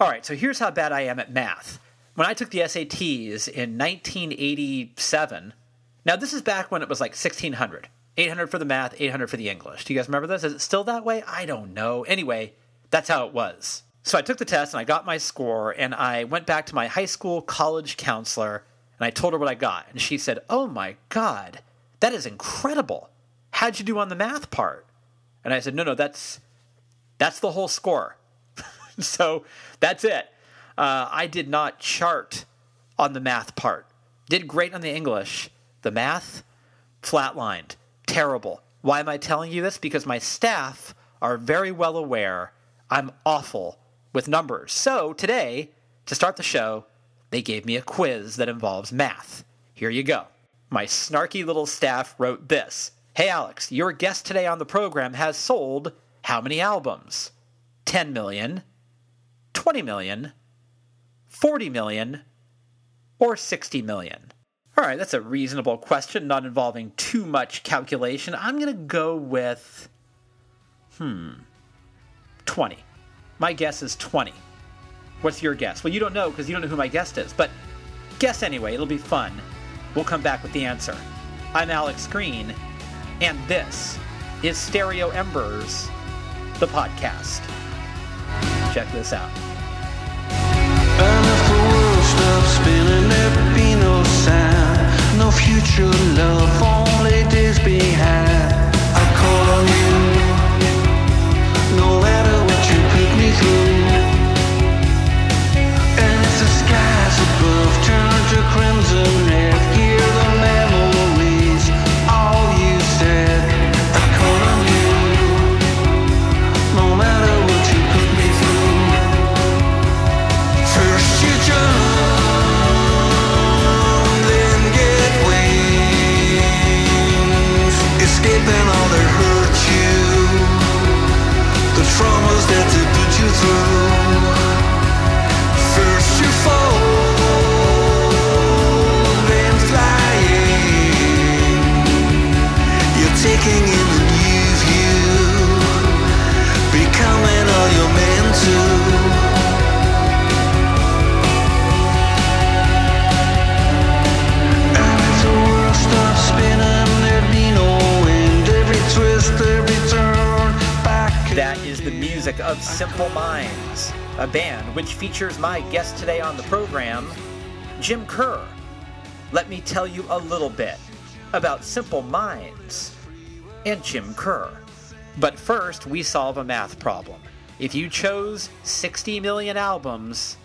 All right, so here's how bad I am at math. When I took the SATs in 1987, now this is back when it was like 1600. 800 for the math, 800 for the English. Do you guys remember this? Is it still that way? I don't know. Anyway, that's how it was. So I took the test and I got my score and I went back to my high school college counselor and I told her what I got. And she said, Oh my God, that is incredible. How'd you do on the math part? And I said, No, no, that's that's the whole score. so that's it. Uh, I did not chart on the math part. Did great on the English. The math, flatlined. Terrible. Why am I telling you this? Because my staff are very well aware I'm awful with numbers. So today, to start the show, they gave me a quiz that involves math. Here you go. My snarky little staff wrote this Hey Alex, your guest today on the program has sold how many albums? 10 million, 20 million, 40 million, or 60 million? All right, that's a reasonable question, not involving too much calculation. I'm going to go with, hmm, 20. My guess is 20. What's your guess? Well, you don't know because you don't know who my guest is, but guess anyway. It'll be fun. We'll come back with the answer. I'm Alex Green, and this is Stereo Embers, the podcast. Check this out. No future love, they a band which features my guest today on the program, Jim Kerr. Let me tell you a little bit about Simple Minds and Jim Kerr. But first, we solve a math problem. If you chose 60 million albums,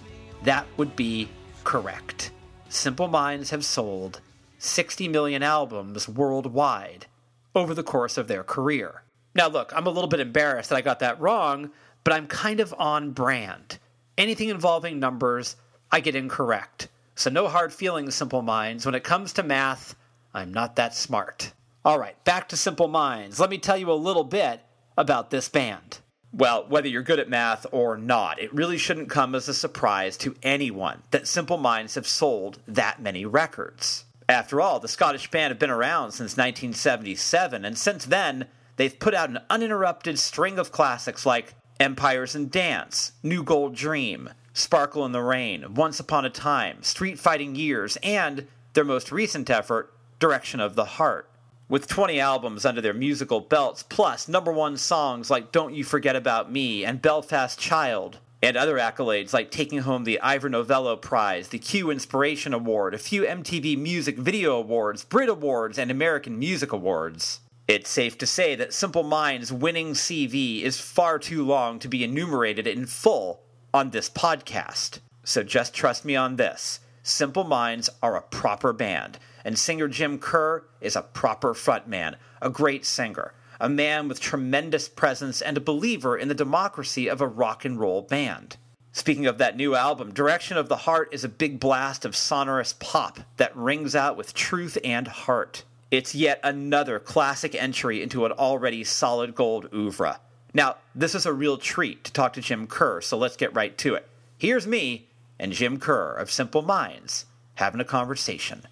that would be correct. Simple Minds have sold 60 million albums worldwide over the course of their career. Now, look, I'm a little bit embarrassed that I got that wrong, but I'm kind of on brand. Anything involving numbers, I get incorrect. So, no hard feelings, Simple Minds. When it comes to math, I'm not that smart. All right, back to Simple Minds. Let me tell you a little bit about this band. Well, whether you're good at math or not, it really shouldn't come as a surprise to anyone that Simple Minds have sold that many records. After all, the Scottish band have been around since 1977, and since then, they've put out an uninterrupted string of classics like Empires and Dance, New Gold Dream, Sparkle in the Rain, Once Upon a Time, Street Fighting Years, and their most recent effort, Direction of the Heart. With 20 albums under their musical belts, plus number one songs like Don't You Forget About Me and Belfast Child, and other accolades like taking home the Ivor Novello Prize, the Q Inspiration Award, a few MTV Music Video Awards, Brit Awards, and American Music Awards. It's safe to say that Simple Minds' winning CV is far too long to be enumerated in full on this podcast. So just trust me on this. Simple Minds are a proper band, and singer Jim Kerr is a proper frontman, a great singer, a man with tremendous presence and a believer in the democracy of a rock and roll band. Speaking of that new album, Direction of the Heart is a big blast of sonorous pop that rings out with truth and heart. It's yet another classic entry into an already solid gold oeuvre. Now, this is a real treat to talk to Jim Kerr, so let's get right to it. Here's me and Jim Kerr of Simple Minds having a conversation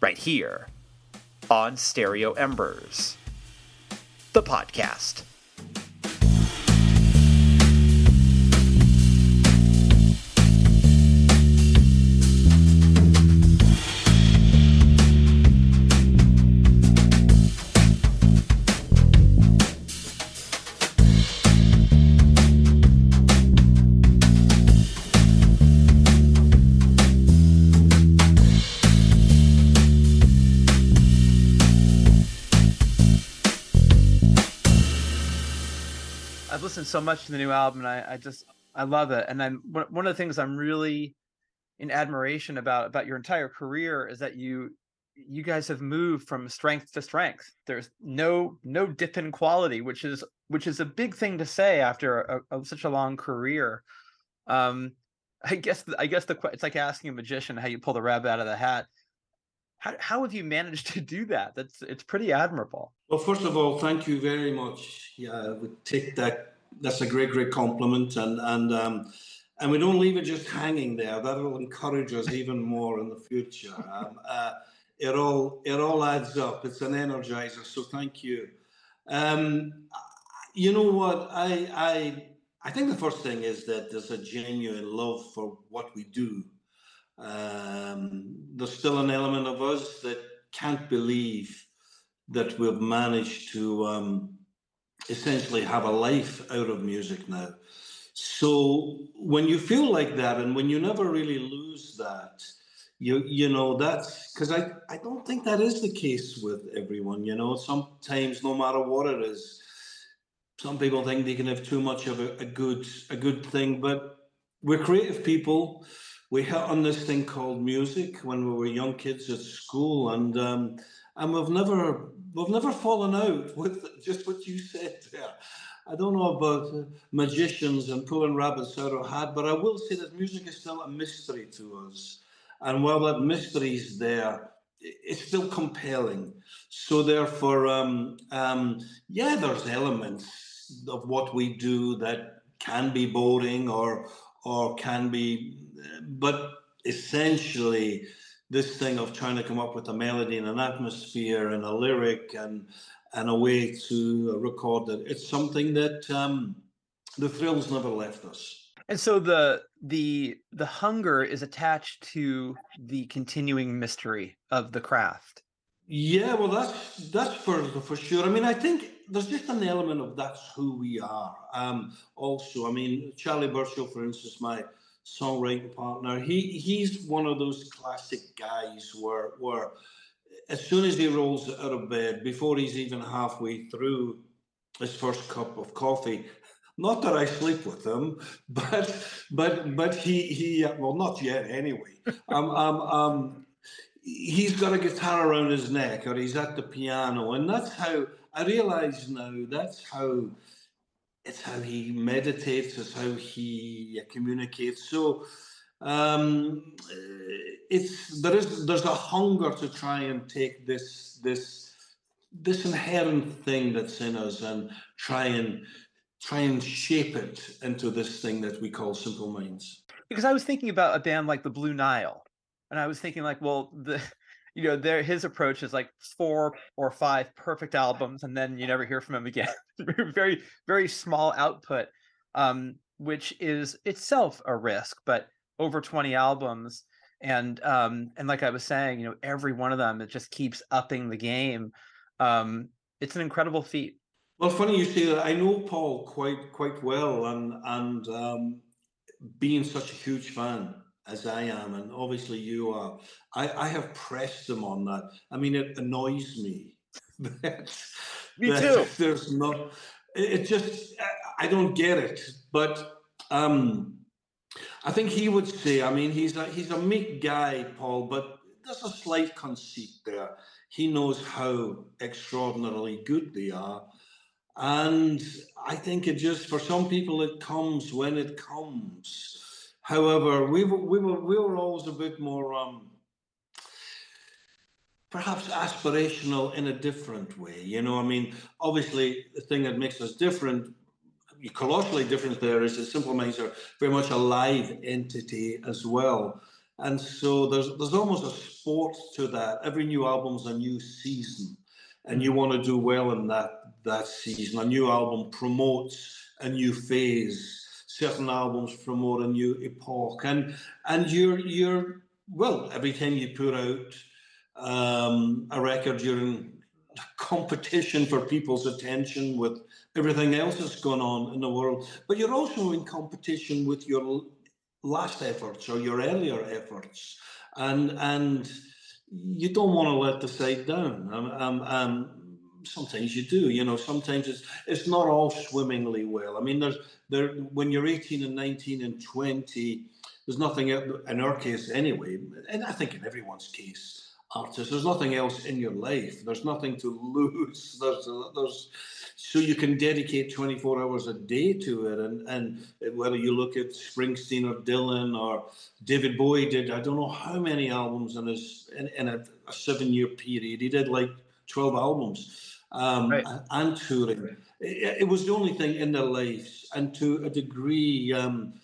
right here on Stereo Embers, the podcast. So much to the new album, and I, I just I love it. And I'm one of the things I'm really in admiration about about your entire career is that you you guys have moved from strength to strength. There's no no dip in quality, which is which is a big thing to say after a, a, such a long career. Um, I guess I guess the it's like asking a magician how you pull the rabbit out of the hat. How how have you managed to do that? That's it's pretty admirable. Well, first of all, thank you very much. Yeah, I would take that. That's a great, great compliment, and and um, and we don't leave it just hanging there. That will encourage us even more in the future. Um, uh, it all it all adds up. It's an energizer. So thank you. Um, you know what? I I I think the first thing is that there's a genuine love for what we do. Um, there's still an element of us that can't believe that we've managed to um, essentially have a life out of music now. So when you feel like that, and when you never really lose that, you you know that's because I I don't think that is the case with everyone. You know, sometimes no matter what it is, some people think they can have too much of a, a good a good thing, but we're creative people. We hit on this thing called music when we were young kids at school, and um, and we've never we've never fallen out with just what you said there. I don't know about uh, magicians and pulling rabbits out of a hat, but I will say that music is still a mystery to us. And while that mystery is there, it's still compelling. So therefore, um, um, yeah, there's elements of what we do that can be boring or or can be, but essentially, this thing of trying to come up with a melody and an atmosphere and a lyric and and a way to record it, it's something that um, the thrills never left us. And so the the the hunger is attached to the continuing mystery of the craft. Yeah, well, that's that's for for sure. I mean, I think there's just an element of that's who we are. Um, also, I mean, Charlie Burchill, for instance, my songwriting partner, he he's one of those classic guys where where as soon as he rolls out of bed, before he's even halfway through his first cup of coffee, not that I sleep with him, but but but he he well not yet anyway. um um um he's got a guitar around his neck or he's at the piano and that's how I realize now that's how it's how he meditates, it's how he communicates. So um it's there is there's a hunger to try and take this this this inherent thing that's in us and try and try and shape it into this thing that we call Simple Minds. Because I was thinking about a band like the Blue Nile, and I was thinking like, well, the you know, their his approach is like four or five perfect albums, and then you never hear from him again. very very small output, um, which is itself a risk, but over twenty albums. And um, and like I was saying, you know, every one of them it just keeps upping the game. Um, it's an incredible feat. Well, funny you say that. I know Paul quite quite well, and and um, being such a huge fan as I am, and obviously you are, I, I have pressed them on that. I mean, it annoys me that, me that too. There's not. It, it just I don't get it, but um, I think he would say. I mean, he's a he's a meek guy, Paul, but there's a slight conceit there. He knows how extraordinarily good they are and I think it just, for some people, it comes when it comes. However, we were, we were, we were always a bit more, um, perhaps aspirational in a different way. You know, I mean, obviously, the thing that makes us different, colossally different there, is that Simple Minds are very much a live entity as well. And so there's there's almost a sport to that. Every new album's a new season, and you want to do well in that that season. A new album promotes a new phase. Certain albums promote a new epoch, and and you're you're well every time you put out um, a record, you're in competition for people's attention with everything else that's going on in the world. But you're also in competition with your last efforts or your earlier efforts, and and you don't want to let the side down. Um, um, um, sometimes you do. You know, sometimes it's it's not all swimmingly well. I mean, there's there when you're 18 and 19 and 20, there's nothing in our case anyway, and I think in everyone's case, artists, there's nothing else in your life. There's nothing to lose. There's there's so you can dedicate 24 hours a day to it and and whether you look at springsteen or dylan or david bowie did i don't know how many albums in his in, in a, a seven year period he did like 12 albums um, right. and touring it, it, was the only thing in their lives and to a degree um,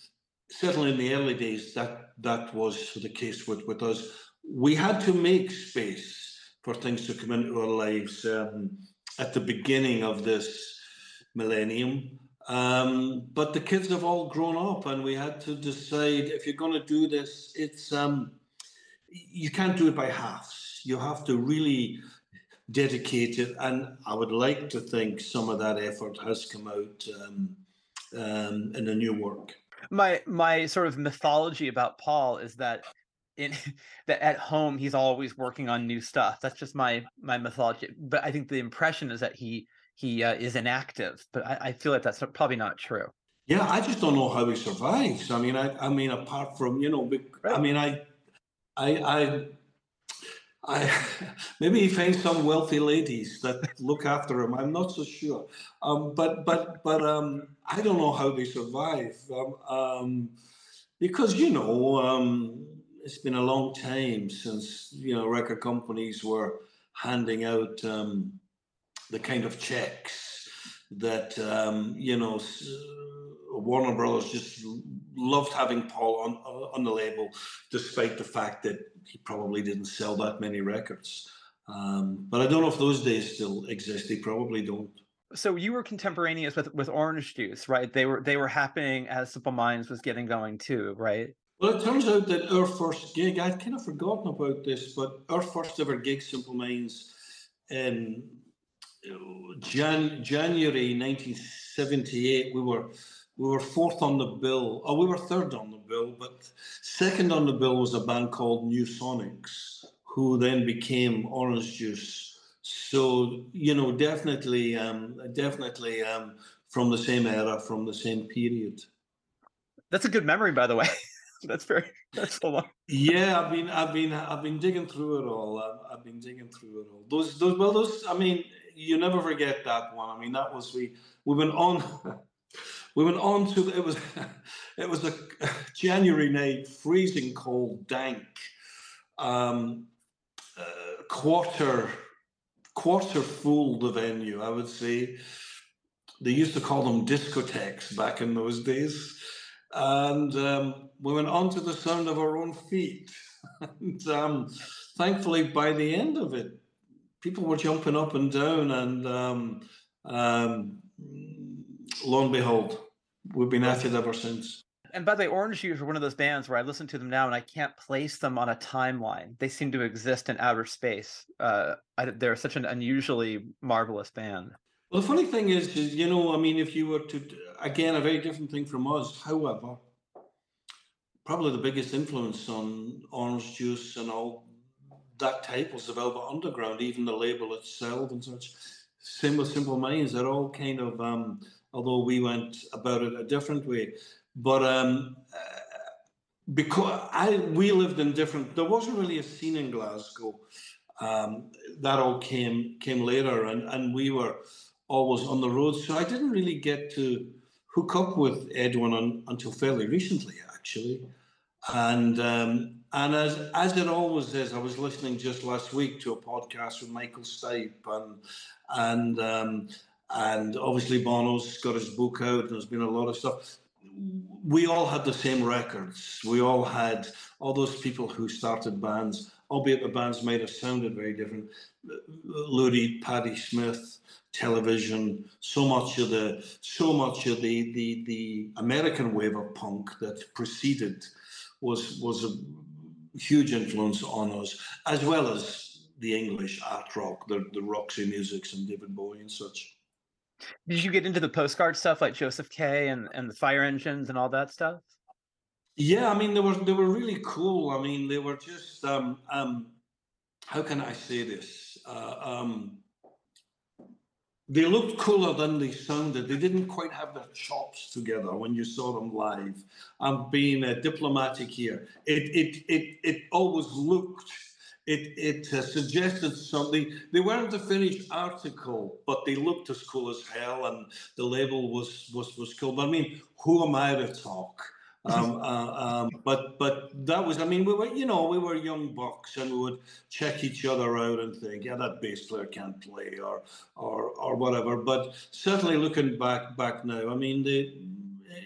certainly in the early days that that was the case with with us we had to make space for things to come into our lives um, at the beginning of this millennium. Um, but the kids have all grown up, and we had to decide if you're going to do this, it's um, you can't do it by halves. You have to really dedicate it, and I would like to think some of that effort has come out um, um, in the new work. My my sort of mythology about Paul is that in that at home he's always working on new stuff. That's just my my mythology. But I think the impression is that he he uh, is inactive. But I, I feel like that's probably not true. Yeah, I just don't know how he survives. I mean, I I mean, apart from you know, I mean, I I I. I maybe he finds some wealthy ladies that look after him. I'm not so sure, um, but but but um, I don't know how they survive um, um because you know um, it's been a long time since you know record companies were handing out um, the kind of checks that you know Warner Brothers just loved having Paul on on the label, despite the fact that he probably didn't sell that many records. Um, but I don't know if those days still exist. They probably don't. So you were contemporaneous with with Orange Juice, right? They were they were happening as Simple Minds was getting going too, right? Well, it turns out that our first gig, I'd kind of forgotten about this, but our first ever gig, Simple Minds, in Jan- January 1978, we were we were fourth on the bill. Oh, we were third on the bill, but second on the bill was a band called Nu-Sonics, who then became Orange Juice. So you know, definitely, um, definitely um, from the same era, from the same period. That's a good memory, by the way. that's very that's a lot. yeah, I've been I've been I've been digging through it all. I've, I've been digging through it all. Those those well those I mean you never forget that one. I mean that was we we went on we went on to it was it was a January night, freezing cold, dank, um, uh, quarter quarter full the venue. I would say they used to call them discotheques back in those days and um, we went on to the sound of our own feet. and um, thankfully, by the end of it, people were jumping up and down, and um, um lo and behold, we've been at it ever since. And by the way, Orange Juice are one of those bands where I listen to them now and I can't place them on a timeline. They seem to exist in outer space. Uh, I, they're such an unusually marvelous band. Well, the funny thing is, is, you know, I mean, if you were to, again, a very different thing from us. However, probably the biggest influence on Orange Juice and all that type was the Velvet Underground, even the label itself and such. Same with Simple Minds, they're all kind of, um, although we went about it a different way. But um, because I we lived in different, there wasn't really a scene in Glasgow. Um, that all came came later, and and we were always on the road. So I didn't really get to hook up with Edwyn on, until fairly recently, actually. And um, and as as it always is, I was listening just last week to a podcast with Michael Stipe and and um, and obviously Bono's got his book out, and there's been a lot of stuff. We all had the same records. We all had all those people who started bands, albeit the bands might have sounded very different. Lou Patti Smith, television, so much of the so much of the the the American wave of punk that preceded was was a huge influence on us, as well as the English art rock, the the Roxy Musics and David Bowie and such. Did you get into the postcard stuff like Josef K and and the fire engines and all that stuff? Yeah, I mean they were they were really cool. I mean they were just um um how can I say this? Uh, um they looked cooler than they sounded. They didn't quite have their chops together when you saw them live. I'm being uh, diplomatic here. It it it it always looked. It it uh, suggested something. They weren't a finished article, but they looked as cool as hell, and the label was was was cool. But I mean, who am I to talk? Um, uh, um, but but that was I mean we were you know we were young bucks and we would check each other out and think yeah that bass player can't play or or or whatever. But certainly looking back back now, I mean the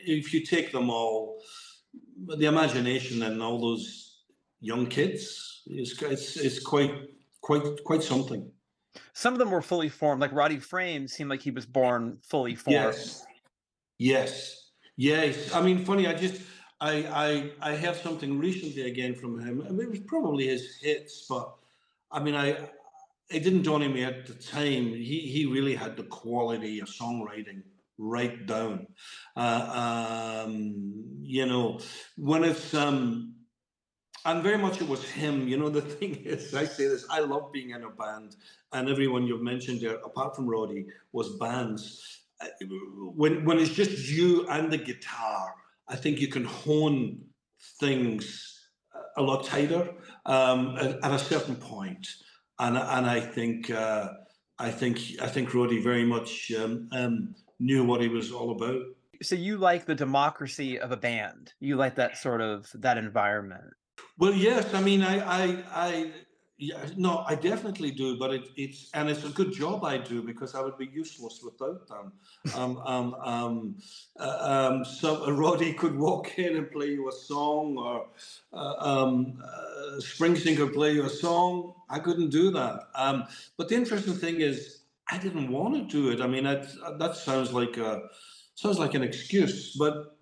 if you take them all, the imagination and all those young kids is it's, it's quite quite quite something. Some of them were fully formed, like Roddy Frame seemed like he was born fully formed. Yes. Yes. Yes, I mean, funny. I just I I I heard something recently again from him. I mean, it was probably his hits, but I mean, I it didn't dawn on me at the time. He he really had the quality of songwriting right down. Uh, um, you know, when it's um, and very much it was him. You know, the thing is, I say this. I love being in a band, and everyone you've mentioned there, apart from Roddy, was bands when when it's just you and the guitar, I think you can hone things a lot tighter um, at, at, a certain point, and and I think uh, I think I think Roddy very much um, um, knew what he was all about. So you like the democracy of a band? You like that sort of that environment? Well, yes. I mean, I I, I yeah, no, I definitely do, but it, it's and it's a good job I do because I would be useless without them. Um, um, um, uh, um, so Roddy could walk in and play you a song, or uh, um, uh, Springsteen could play you a song. I couldn't do that. Um, but the interesting thing is, I didn't want to do it. I mean, that that sounds like a sounds like an excuse, but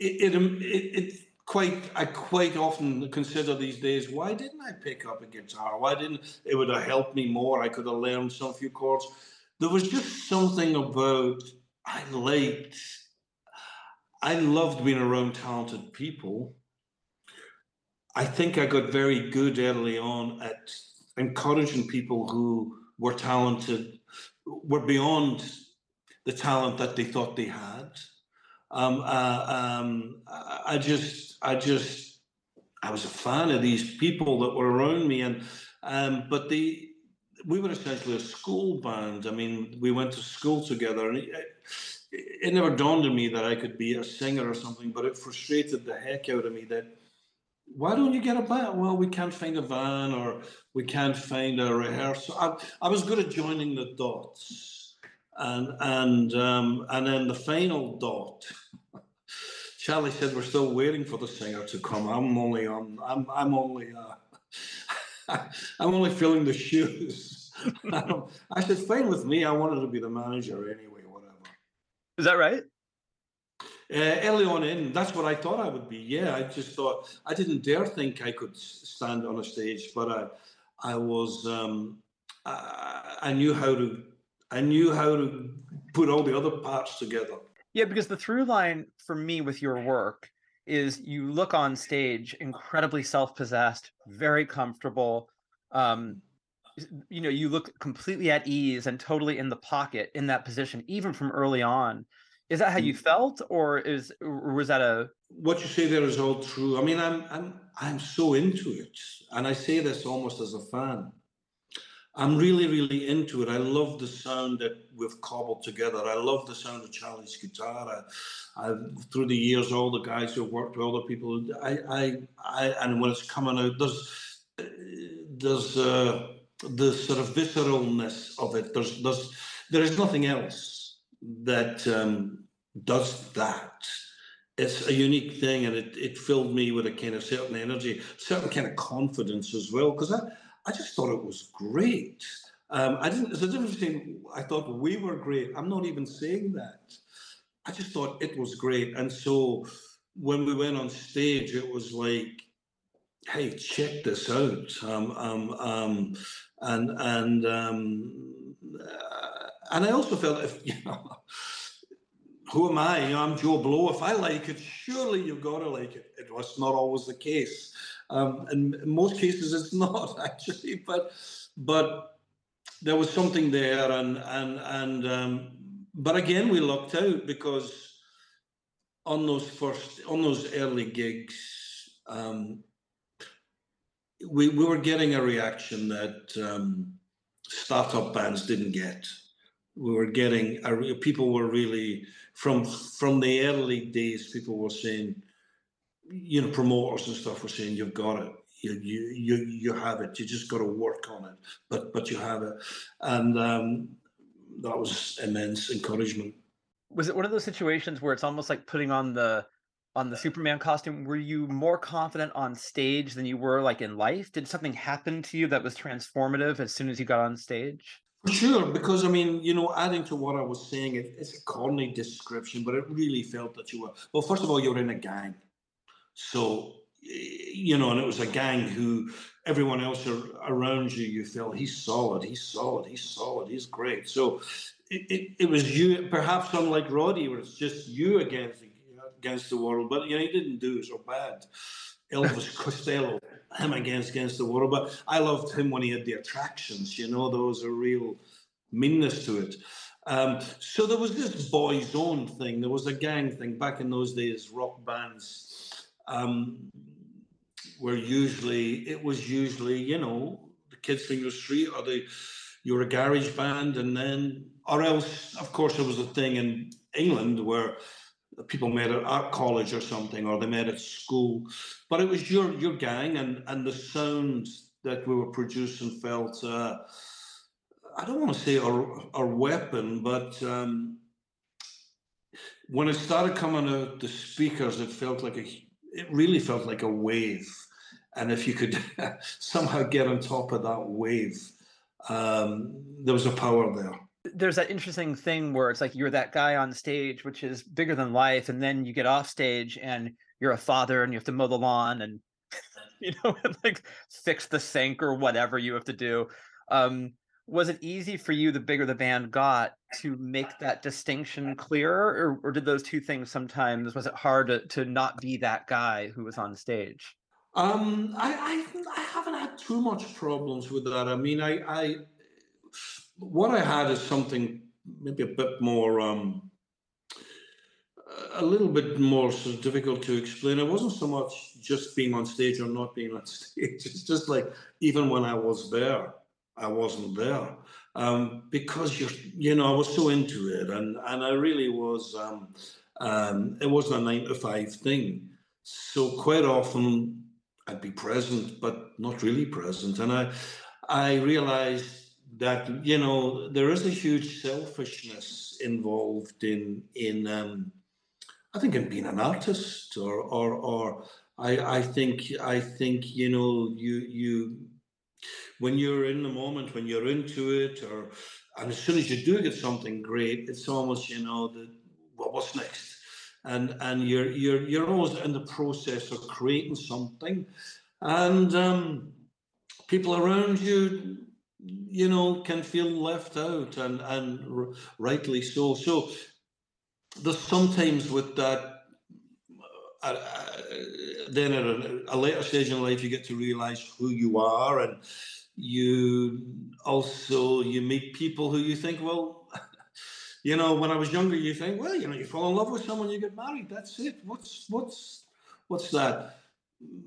it it, it, it quite I quite often consider these days why didn't I pick up a guitar? Why didn't it would have helped me more? I could have learned some few chords. There was just something about I liked I loved being around talented people. I think I got very good early on at encouraging people who were talented, were beyond the talent that they thought they had. Um, uh, um, I just I just I was a fan of these people that were around me, and um, but the we were essentially a school band. I mean, we went to school together, and it, it never dawned on me that I could be a singer or something. But it frustrated the heck out of me that why don't you get a band? Well, we can't find a van or we can't find a rehearsal. I, I was good at joining the dots, and and um, and then the final dot Charlie said we're still waiting for the singer to come. I'm only on. I'm. I'm only. Uh, I'm only filling the shoes. I said, fine with me. I wanted to be the manager anyway. Whatever. Is that right? Uh, early on in, that's what I thought I would be. Yeah, I just thought I didn't dare think I could stand on a stage, but I, I was. Um, I, I knew how to. I knew how to put all the other parts together. Yeah, because the through line for me with your work is you look on stage incredibly self-possessed, very comfortable. Um, you know, you look completely at ease and totally in the pocket in that position, even from early on. Is that how you mm. felt, or is or was that a what you say there is all true? I mean, I'm I'm I'm so into it, and I say this almost as a fan. I'm really, really into it. I love the sound that we've cobbled together. I love the sound of Charlie's guitar. I, I, through the years, all the guys who worked with other people, I, I, I, and when it's coming out, there's, there's uh, the sort of visceralness of it. There's, there's, there is nothing else that um, does that. It's a unique thing, and it, it filled me with a kind of certain energy, certain kind of confidence as well, because I I just thought it was great. Um, I didn't. There's a difference between I thought we were great. I'm not even saying that. I just thought it was great, and so when we went on stage, it was like, "Hey, check this out!" Um, um, um, and and um, uh, and I also felt if you know. Who am I? You know, I'm Joe Blow. If I like it, surely you've got to like it. It was not always the case. Um, in most cases, it's not actually. But but there was something there, and and and um, but again, we lucked out because on those first on those early gigs, um, we we were getting a reaction that um, startup bands didn't get. We were getting people were really from from the early days. People were saying, you know, promoters and stuff were saying, "You've got it. You you you you have it. You just got to work on it. But but you have it." And um, that was immense encouragement. Was it one of those situations where it's almost like putting on the on the Superman costume? Were you more confident on stage than you were like in life? Did something happen to you that was transformative as soon as you got on stage? For sure, because I mean, you know, adding to what I was saying, it, it's a corny description, but it really felt that you were. Well, first of all, you were in a gang, so you know, and it was a gang who everyone else ar- around you, you felt he's solid, he's solid, he's solid, he's great. So it, it, it was you, perhaps unlike Roddy, where it's just you against against the world, but you know, he didn't do so bad. Elvis Costello, him against against the world, but I loved him when he had the attractions. You know, there was a real meanness to it. Um, so there was this boys' own thing. There was a gang thing back in those days. Rock bands um, were usually it was usually you know the kids from your street or the you were a garage band, and then or else of course there was a thing in England where people met at art college or something, or they met at school. But it was your your gang and and the sounds that we were producing felt. Uh, I don't want to say our our weapon, but um, when it started coming out the speakers, it felt like a it really felt like a wave. And if you could somehow get on top of that wave, um, there was a power there. There's that interesting thing where it's like you're that guy on stage, which is bigger than life, and then you get off stage and you're a father and you have to mow the lawn and you know like fix the sink or whatever you have to do. Um, was it easy for you the bigger the band got to make that distinction clearer or, or did those two things sometimes was it hard to, to not be that guy who was on stage Um, I, I I haven't had too much problems with that. I mean, I I what I had is something maybe a bit more um a little bit more difficult to explain. It wasn't so much just being on stage or not being on stage. It's just like even when I was there, I wasn't there um, because you're you know I was so into it and and I really was. Um, um, it wasn't a nine to five thing. So quite often I'd be present, but not really present. And I, I realized that you know there is a huge selfishness involved in in um, I think in being an artist, or or or I I think I think you know you you when you're in the moment, when you're into it, or and as soon as you do get something great, it's almost you know the what what's next? And and you're you're you're always in the process of creating something. And um, people around you you know can feel left out and and rightly so. So there's sometimes with that uh, uh, then at a, a later stage in life you get to realize who you are and you also you meet people who you think well you know when i was younger you think well you know you fall in love with someone you get married that's it. What's what's what's that?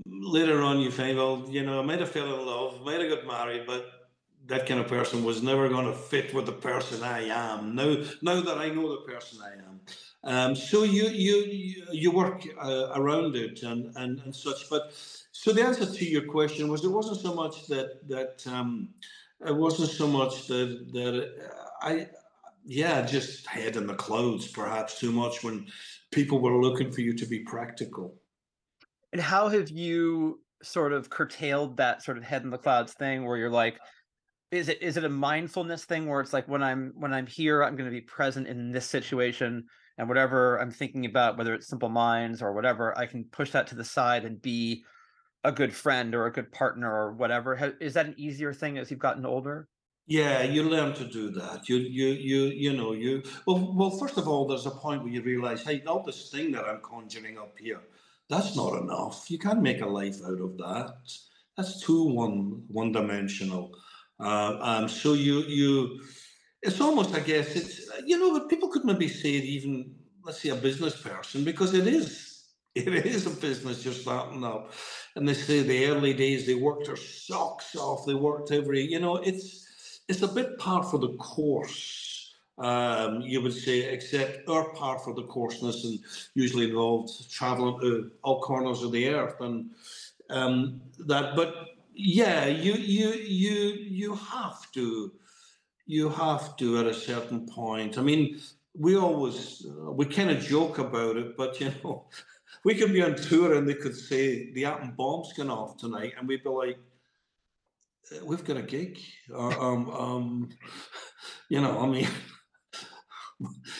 Later on you think well you know i might have fell in love might have got married but that kind of person was never going to fit with the person i am. Now now that i know the person i am. Um, so you you you, work uh, around it and, and and such but so the answer to your question was it wasn't so much that that um, it wasn't so much that that uh, i yeah, just head in the clouds, perhaps too much when people were looking for you to be practical. and how have you sort of curtailed that sort of head in the clouds thing where you're like is it is it a mindfulness thing where it's like when i'm when i'm here i'm going to be present in this situation and whatever i'm thinking about whether it's simple minds or whatever i can push that to the side and be a good friend or a good partner or whatever? Is that an easier thing as you've gotten older Yeah, you learn to do that. You you you you know you well well first of all there's a point where you realize, hey, all this thing that I'm conjuring up here, that's not enough. You can't make a life out of that. That's too one one dimensional. Uh, um, so you you, it's almost I guess it's you know, but people could maybe say it even let's say a business person because it is it is a business you're starting up, and they say the early days they worked their socks off, they worked every you know it's it's a bit par for the course. Um, you would say, except our part for the courseness and usually involved traveling to all corners of the earth and um, that. But yeah, you you you you have to you have to at a certain point. I mean, we always uh, we kind of joke about it, but you know, we could be on tour and they could say the atom bomb's going off tonight, and we'd be like, "Uh, "We've got a gig," or um um, you know, I mean.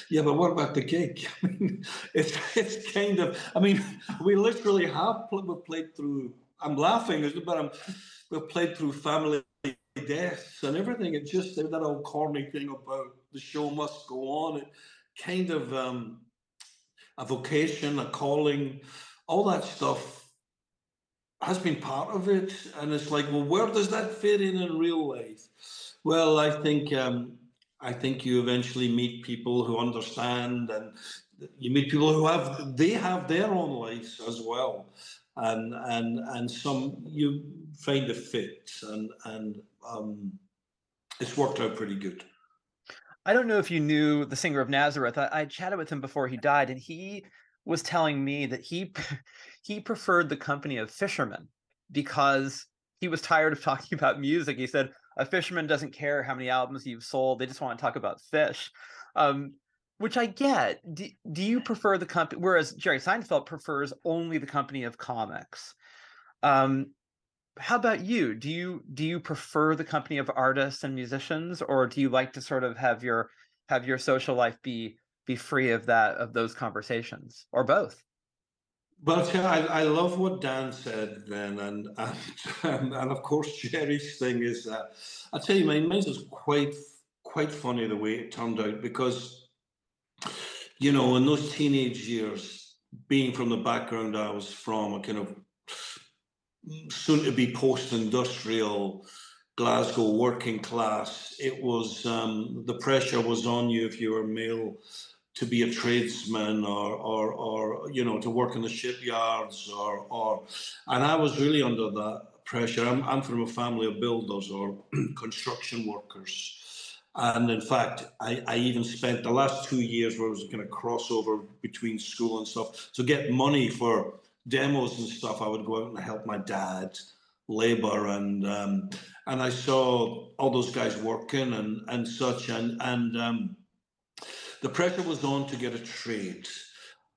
Yeah, but what about the gig? I mean, it's it's kind of. I mean, we literally have we've played through. I'm laughing, but I'm we've played through family deaths and everything. It just that old corny thing about the show must go on. It kind of um, a vocation, a calling, all that stuff has been part of it. And it's like, well, where does that fit in in real life? Well, I think um, I think you eventually meet people who understand, and you meet people who have they have their own lives as well, and and and some you find a fit, and and um, it's worked out pretty good. I don't know if you knew the singer of Nazareth. I, I chatted with him before he died, and he was telling me that he he preferred the company of fishermen because he was tired of talking about music. He said a fisherman doesn't care how many albums you've sold; they just want to talk about fish, um, which I get. Do, do you prefer the company? Whereas Jerry Seinfeld prefers only the company of comics. Um, how about you? Do you do you prefer the company of artists and musicians, or do you like to sort of have your have your social life be be free of that of those conversations, or both? Yeah, I, I love what Dan said then, and and, and of course Jerry's thing is that I tell you, mine mine is quite quite funny the way it turned out because you know in those teenage years, being from the background I was from, a kind of soon to be post-industrial Glasgow working class, it was um, the pressure was on you if you were male to be a tradesman or or or you know to work in the shipyards or or and I was really under that pressure. I'm I'm from a family of builders or construction workers. And in fact, I, I even spent the last two years where I was kind of crossover between school and stuff. to get money for demos and stuff, I would go out and help my dad labor and um, and I saw all those guys working and and such and and um, the pressure was on to get a trade.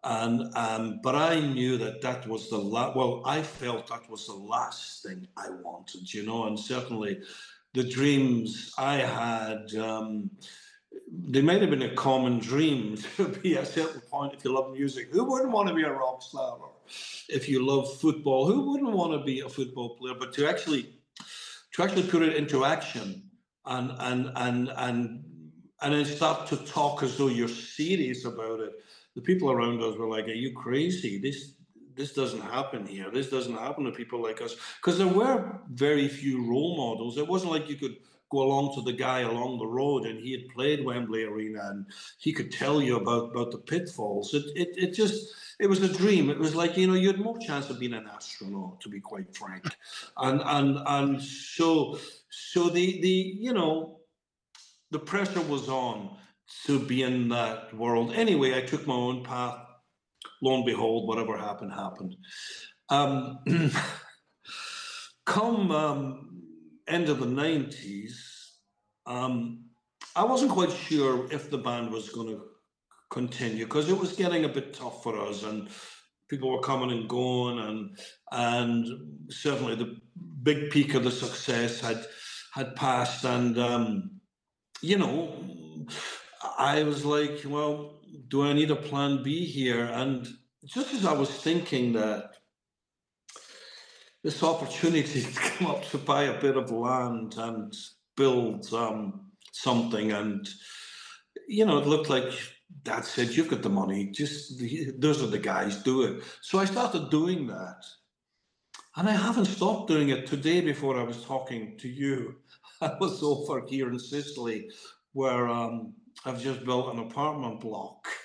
And um, but I knew that that was the last well I felt that was the last thing I wanted you know and certainly the dreams I had um, they might have been a common dream to be at a certain point if you love music. Who wouldn't want to be a rock star? or if you love football who wouldn't want to be a football player? But to actually to actually put it into action and and and and and then start to talk as though you're serious about it. The people around us were like are you crazy? This this doesn't happen here. This doesn't happen to people like us. Because there were very few role models. It wasn't like you could go along to the guy along the road and he had played Wembley Arena and he could tell you about about the pitfalls. It it, it just it was a dream. It was like you know you had more chance of being an astronaut, to be quite frank, and and and so so the the you know the pressure was on to be in that world. Anyway, I took my own path. Lo and behold, whatever happened happened. Um, come um, end of the 90s, um, I wasn't quite sure if the band was going to continue because it was getting a bit tough for us and people were coming and going and and certainly the big peak of the success had had passed and um, you know I was like well do I need a plan B here and just as I was thinking that this opportunity to come up to buy a bit of land and build um, something. And, you know, it looked like Dad said, You've got the money, just those are the guys, do it. So I started doing that. And I haven't stopped doing it today before I was talking to you. I was over here in Sicily where um, I've just built an apartment block.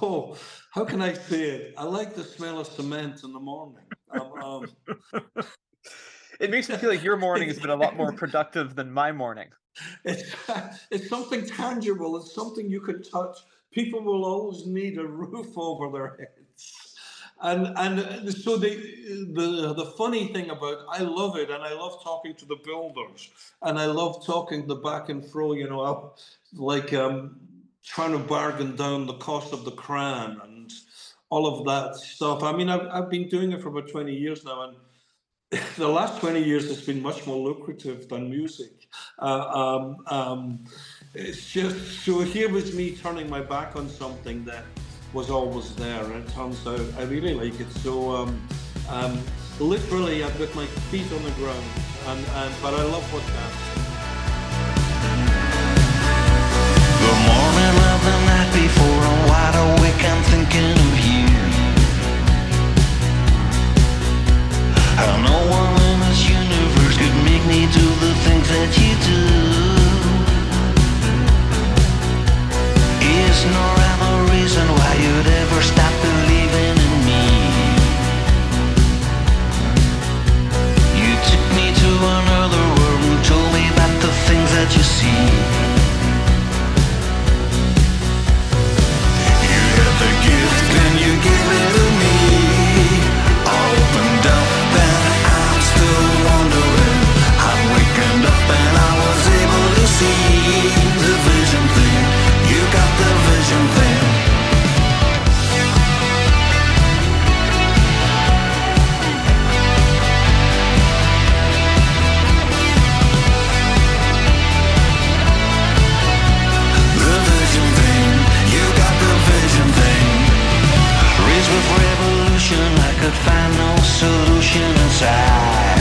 So how can I say it? I like the smell of cement in the morning. Um, It makes me feel like your morning has been a lot more productive than my morning. It's, it's something tangible. It's something you can touch. People will always need a roof over their heads. And and so the the the funny thing about I love it and I love talking to the builders and I love talking the back and fro. You know, like um, trying to bargain down the cost of the crown and all of that stuff. I mean, I've I've been doing it for about twenty years now, and the last 20 years has been much more lucrative than music. Uh, um, um, it's just so here was me turning my back on something that was always there, and it turns out I really like it. So, um, um, literally, I've got my feet on the ground, and, and but I love what that you do. Is nor I could find no solution inside.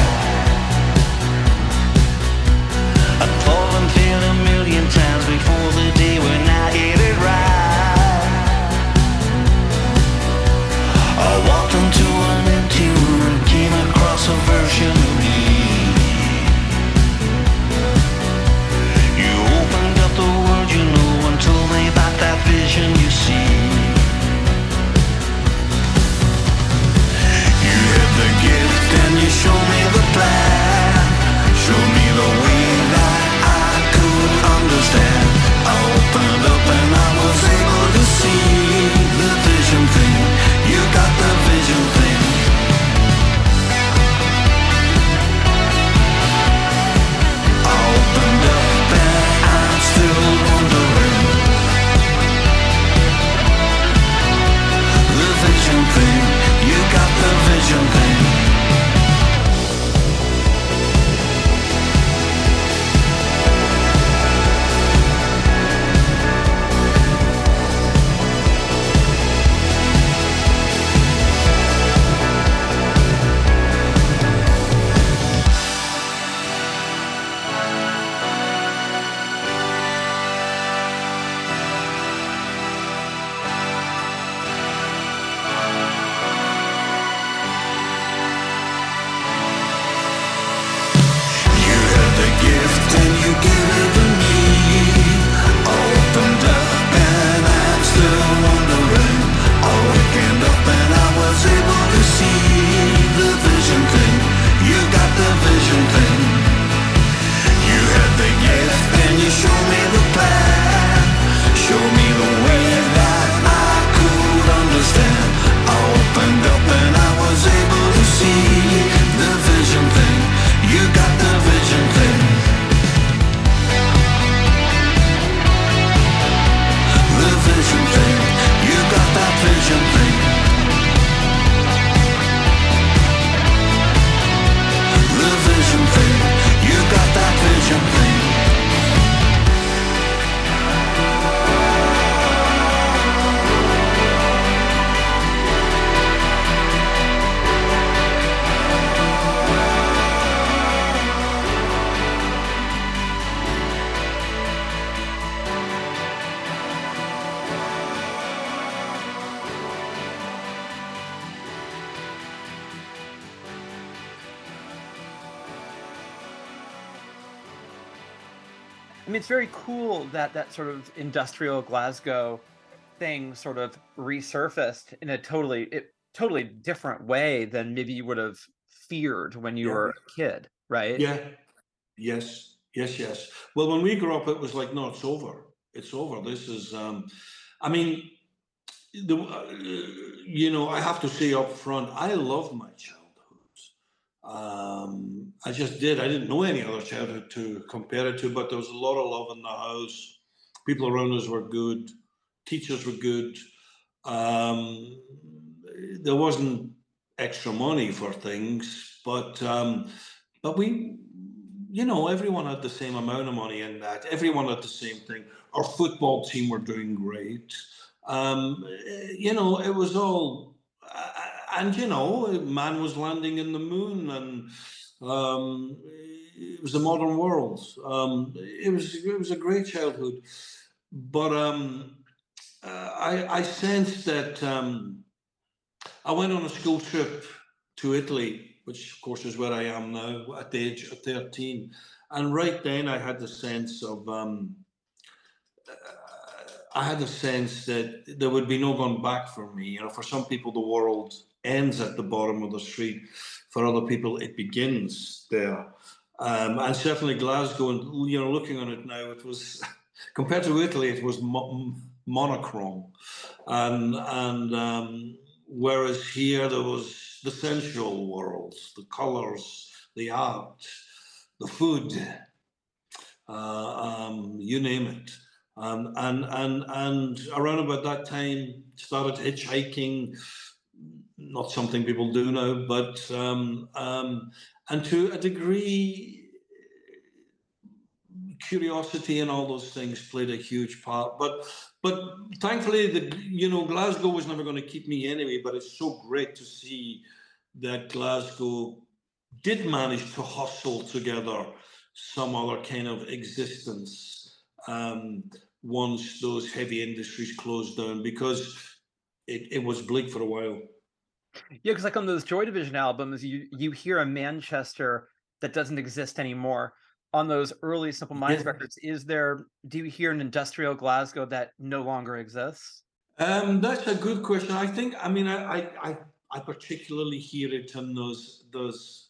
Mean, it's very cool that that sort of industrial Glasgow thing sort of resurfaced in a totally it, totally different way than maybe you would have feared when you Yeah. were a kid, right? Yeah. Yes. Yes. Yes. Well, when we grew up, it was like, no, it's over. It's over. This is. Um, I mean, the. Uh, you know, I have to say up front, I love my childhood. Um, I just did. I didn't know any other childhood to compare it to, but there was a lot of love in the house. People around us were good. Teachers were good. Um, there wasn't extra money for things, but um, but we, you know, everyone had the same amount of money in that. Everyone had the same thing. Our football team were doing great. Um, eh, you know, it was all, and you know, man was landing in the moon, and um, it was the modern world. Um, it was it was a great childhood, but um, uh, I I sensed that. Um, I went on a school trip to Italy, which of course is where I am now at the age of 13. And right then I had the sense of, um, uh, I had the sense that there would be no going back for me. You know, for some people, the world ends at the bottom of the street. For other people, it begins there. Um, and certainly Glasgow, and you know, looking on it now, it was compared to Italy, it was mo- monochrome, and and um, whereas here there was the sensual worlds, the colors, the art, the food, uh, um, you name it. Um, and and and around about that time, started hitchhiking. Not something people do now, but um, um, and to a degree, curiosity and all those things played a huge part. But but thankfully, the you know Glasgow was never going to keep me anyway. But it's so great to see that Glasgow did manage to hustle together some other kind of existence um, once those heavy industries closed down because it, it was bleak for a while. Yeah, because like on those Joy Division albums, you you hear a Manchester that doesn't exist anymore. On those early Simple Minds Yeah. records, is there? Do you hear an industrial Glasgow that no longer exists? Um, that's a good question. I think. I mean, I, I, I, I particularly hear it in those those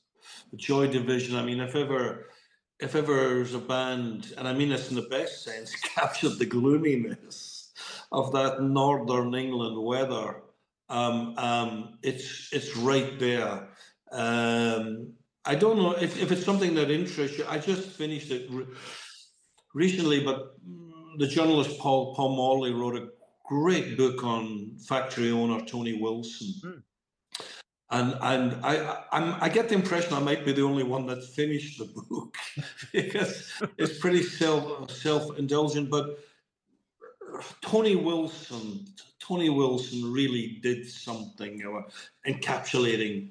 Joy Division. I mean, if ever, if ever there's a band, and I mean this in the best sense, captured the gloominess of that northern England weather. Um, um, it's it's right there. Um, I don't know if, if it's something that interests you. I just finished it re- recently, but the journalist Paul Paul Morley wrote a great book on factory owner Tony Wilson. Mm. And and I I- I'm, I get the impression I might be the only one that finished the book because it's pretty self self indulgent. But Tony Wilson Tony Wilson really did something uh, encapsulating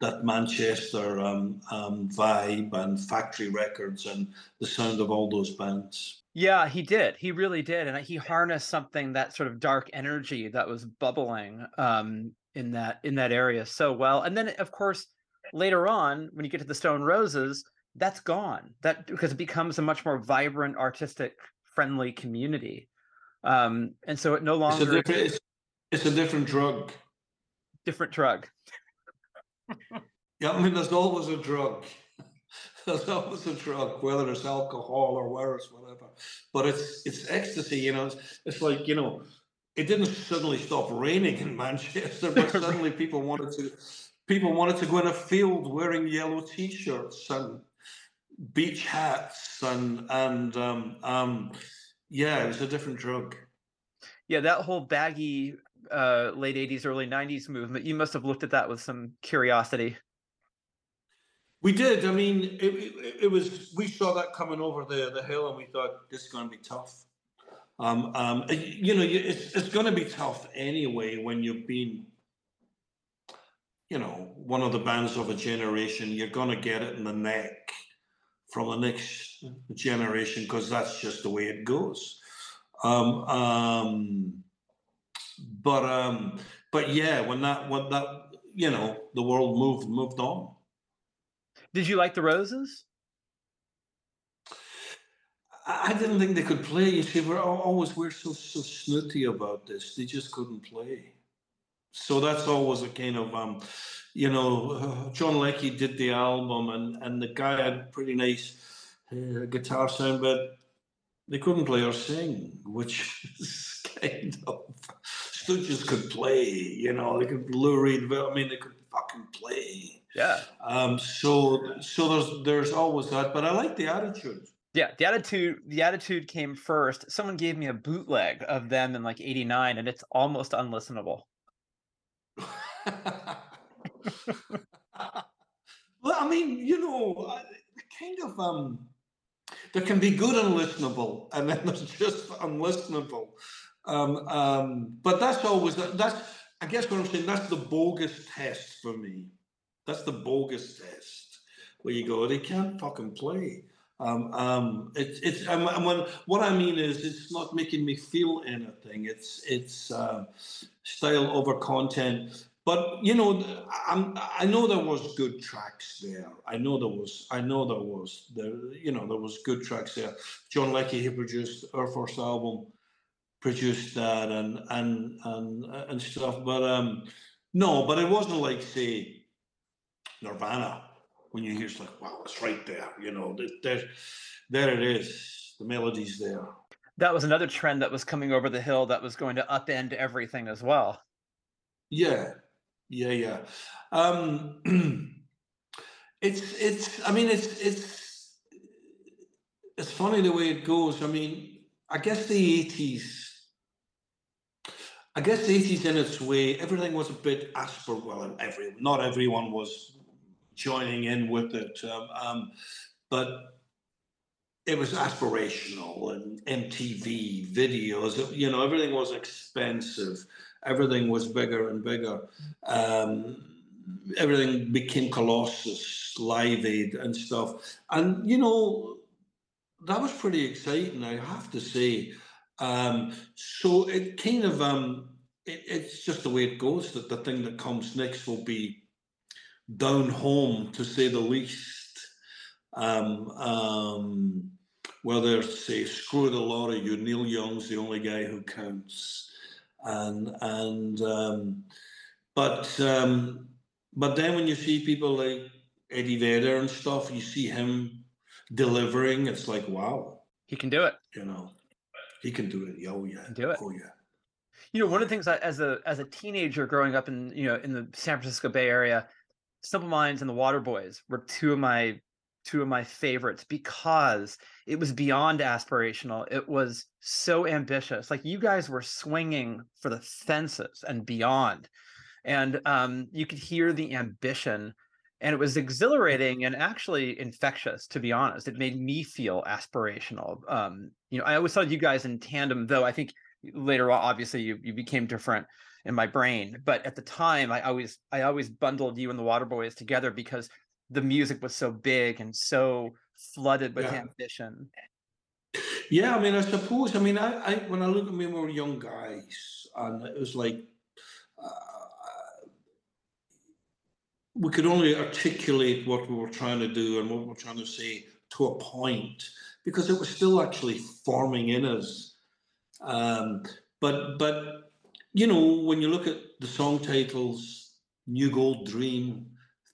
that Manchester um, um, vibe and factory records and the sound of all those bands. Yeah, he did. He really did, and he harnessed something that sort of dark energy that was bubbling um, in that in that area so well. And then, of course, later on, when you get to the Stone Roses, that's gone. That because it becomes a much more vibrant, artistic, friendly community. Um, and so it no It's a longer different, it's, it's a different drug. different drug. Yeah, I mean, there's always a drug. There's always a drug, whether it's alcohol or whether it's whatever. But it's it's ecstasy, you know. It's, it's like you know, it didn't suddenly stop raining in Manchester, but suddenly people wanted to people wanted to go in a field wearing yellow t-shirts and beach hats and and um, um, yeah, it was a different drug. Yeah, that whole baggy uh, late '80s, early '90s movement. You must have looked at that with some curiosity. We did. I mean, it, it, it was. We saw that coming over the the hill, and we thought this is going to be tough. Um, um, you know, it's it's going to be tough anyway when you've been, you know, one of the bands of a generation. You're going to get it in the neck from the next generation because that's just the way it goes. Um, um, but um, but yeah, when that when that you know the world moved moved on. Did you like the Roses? I didn't think they could play. You see, we're always we're so so snooty about this. They just couldn't play. So that's always a kind of um, you know, John Leckie did the album, and and the guy had pretty nice uh, guitar sound, but they couldn't play or sing, which is kind of Stooges could play. You know, they could Lou Reed. I mean, they could fucking play. Yeah. Um, so so there's there's always that, but I like the attitude. Yeah, the attitude the attitude came first. Someone gave me a bootleg of them in like 89 and it's almost unlistenable. well, I mean, you know, kind of um, there can be good unlistenable, and then there's just unlistenable. Um, um, but that's always that's. I guess what I'm saying that's the bogus test for me. That's the bogus test where you go, they can't fucking play. Um, um, it's it's um, when, what I mean is it's not making me feel anything. It's it's uh, style over content. But you know, I'm, I know there was good tracks there. I know there was. I know there was. There, you know, there was good tracks there. John Leckie, he produced our first album, produced that and and and and stuff. But um, no, but it wasn't like say Nirvana when you hear it's like, wow, it's right there. You know, there, there, there it is. The melody's there. That was another trend that was coming over the hill that was going to upend everything as well. Yeah, yeah, yeah. Um, it's it's. I mean, it's it's it's funny the way it goes. I mean, I guess the eighties. I guess the eighties, in its way, everything was a bit aspir. Well, every not everyone was joining in with it, um, um, but it was aspirational and MTV videos. You know, everything was expensive. Everything was bigger and bigger. Um, everything became Colossus, Live Aid, and stuff. And you know, that was pretty exciting. I have to say. Um, so it kind of um, it, it's just the way it goes. That the thing that comes next will be down home, to say the least. Um, um, whether say screw the of you, Neil Young's the only guy who counts, and and um, but um, but then when you see people like Eddie Vedder and stuff, you see him delivering. It's like wow, He can do it. you know, he can do it. Oh yeah, do it. Oh yeah. You know, one of the things I, as a as a teenager growing up in you know in the San Francisco Bay Area, Simple Minds and the Waterboys were two of my two of my favorites because it was beyond aspirational. It was so ambitious. Like you guys were swinging for the fences and beyond, and um, you could hear the ambition. And it was exhilarating and actually infectious, to be honest. It made me feel aspirational. Um, you know, I always thought you guys in tandem, though. I think later on obviously you, you became different in my brain but at the time i always i always bundled you and the waterboys together because the music was so big and so flooded with Yeah. ambition Yeah, I mean, I suppose. I mean, I, I when I look at me, we were young guys, and it was like uh, we could only articulate what we were trying to do and what we were trying to say to a point because it was still actually forming in us. Um, but but you know, when you look at the song titles, New Gold Dream,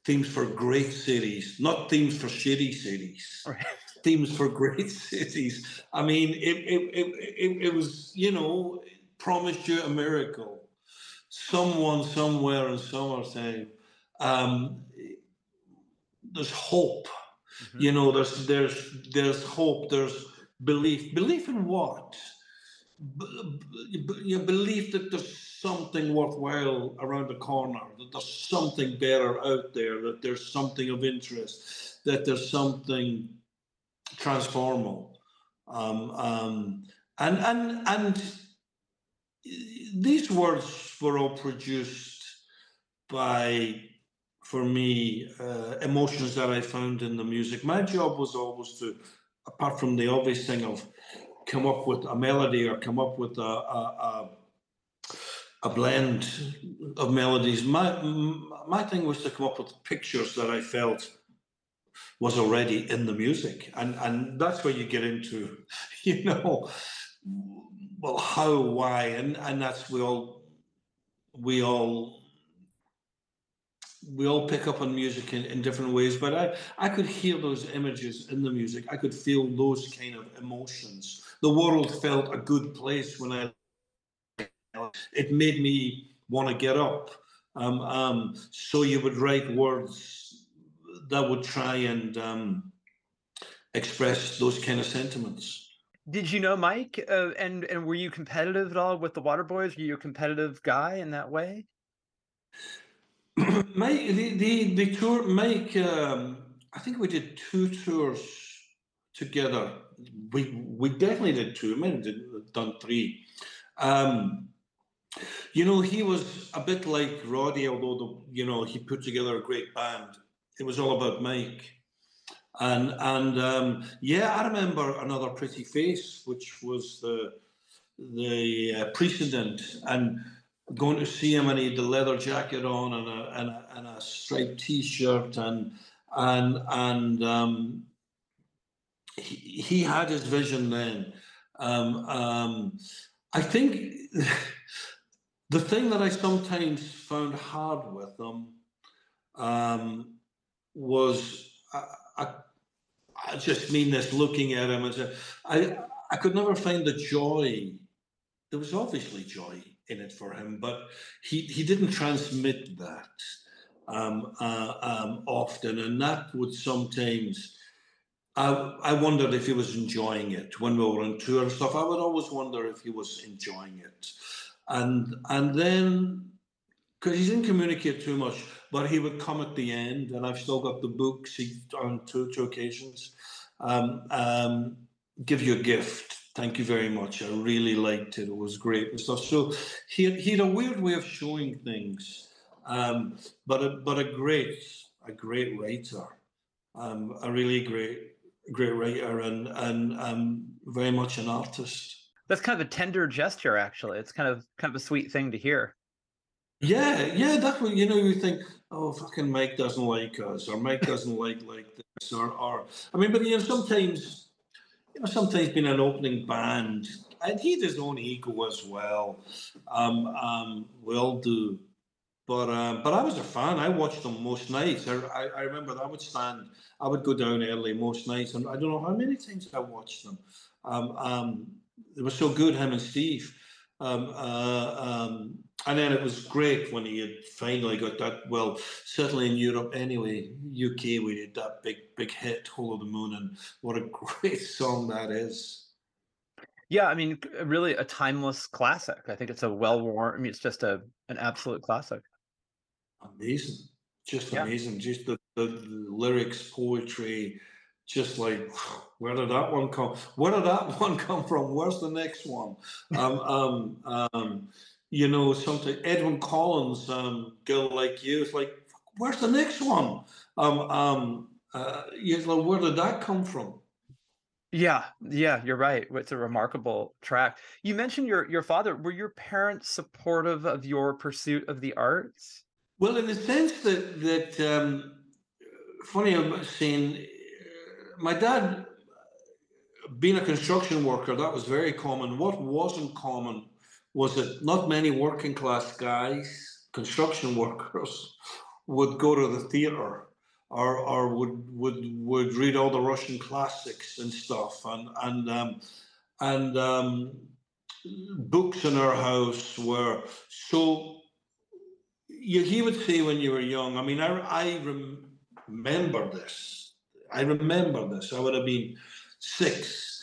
themes for great cities, not themes for shitty cities Right. themes for great cities. I mean, it, it, it, it, was, you know, promised you a miracle. Someone somewhere in summertime, um, there's hope. Mhm. You know, there's there's there's hope. There's belief. Belief in what? B- b- you believe that there's something worthwhile around the corner. That there's something better out there. That there's something of interest. That there's something transformal. Um, um, and and and these words were all produced by, for me, uh, emotions that I found in the music. My job was always to, apart from the obvious thing of come up with a melody or come up with a a, a, a blend of melodies. My my thing was to come up with pictures that I felt was already in the music, and and that's where you get into, you know, well, how, why, and and that's we all we all we all pick up on music in, in different ways, but I, I could hear those images in the music. I could feel those kind of emotions. The world felt a good place when I. It made me want to get up. Um, um, so you would write words that would try and um, express those kind of sentiments. Did you know Mike? Uh, and and were you competitive at all with the Waterboys? Were you a competitive guy in that way? Mike, the, the, the tour, Mike, um, I think we did two tours together. We we definitely did two. We might have done three. Um, you know, he was a bit like Roddy, although the, you know he put together a great band. It was all about Mike, and and um, yeah, I remember another pretty face, which was the the uh, precedent and going to see him and he had the leather jacket on and a, and a, and a striped t-shirt and and and um, he, he had his vision then. Um, um, I think the thing that I sometimes found hard with them um, was I, I, I just mean this looking at him and say, I I could never find the joy. There was obviously joy in it for him, but he, he didn't transmit that um, uh, um, often, and that would sometimes. I, I wondered if he was enjoying it when we were on tour and stuff. I would always wonder if he was enjoying it, and and then because he didn't communicate too much, but he would come at the end, and I've still got the books he, on two two occasions. Um, um, give you a gift Thank you very much. I really liked it. It was great and stuff. So he he had a weird way of showing things, um, but a, but a great a great writer, um, a really great great writer, and and um, very much an artist. That's kind of a tender gesture, actually. It's kind of kind of a sweet thing to hear. Yeah, yeah, what you know. You think, oh, fucking Mike doesn't like us, or Mike doesn't like like this, or or I mean, but you know, sometimes you know, sometimes being an opening band, and he his own ego as well. Um, um, we all do. But um, but I was a fan. I watched them most nights. I, I, I remember that I would stand, I would go down early most nights, and I don't know how many times I watched them. Um, um, it was so good, him and Steve. Um, uh, um, and then it was great when he had finally got that. Well, certainly in Europe, anyway, UK, we did that big, big hit, "Whole of the Moon," and what a great song that is. Yeah, I mean, really a timeless classic. I think it's a well-worn. I mean, it's just a an absolute classic. Amazing, just yeah. amazing. Just the, the, the lyrics, poetry, just like where did that one come? Where did that one come from? Where's the next one? Um, um, um, you know, something. Edwyn Collins, um, "Girl Like You." It's like, where's the next one? Um, um, uh, you know, where did that come from? Yeah, yeah, you're right. It's a remarkable track. You mentioned your your father. Were your parents supportive of your pursuit of the arts? Well, in the sense that that um, funny I'm saying, my dad being a construction worker, that was very common. What wasn't common was that not many working class guys, construction workers, would go to the theater or, or would would would read all the Russian classics and stuff and and um, and um, books in our house were so you, he would say when you were young I mean I, I rem- remember this I remember this. I would have been six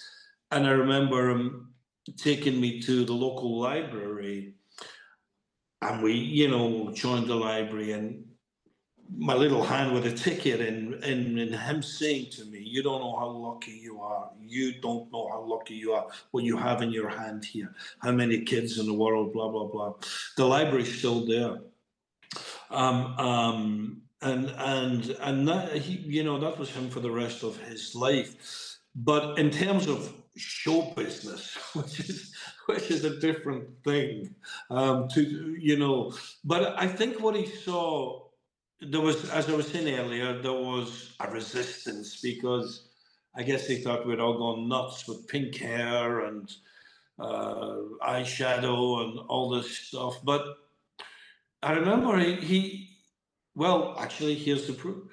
and I remember him taking me to the local library and we you know joined the library and my little hand with a ticket and, and and him saying to me you don't know how lucky you are. You don't know how lucky you are what you have in your hand here. How many kids in the world blah blah blah. The library's still there. Um um and and and that he you know that was him for the rest of his life but in terms of show business, which is which is a different thing. Um, to you know, but I think what he saw there was, as I was saying earlier, there was a resistance because I guess they thought we'd all gone nuts with pink hair and uh, eyeshadow and all this stuff. But I remember he, he, well, actually, here's the proof.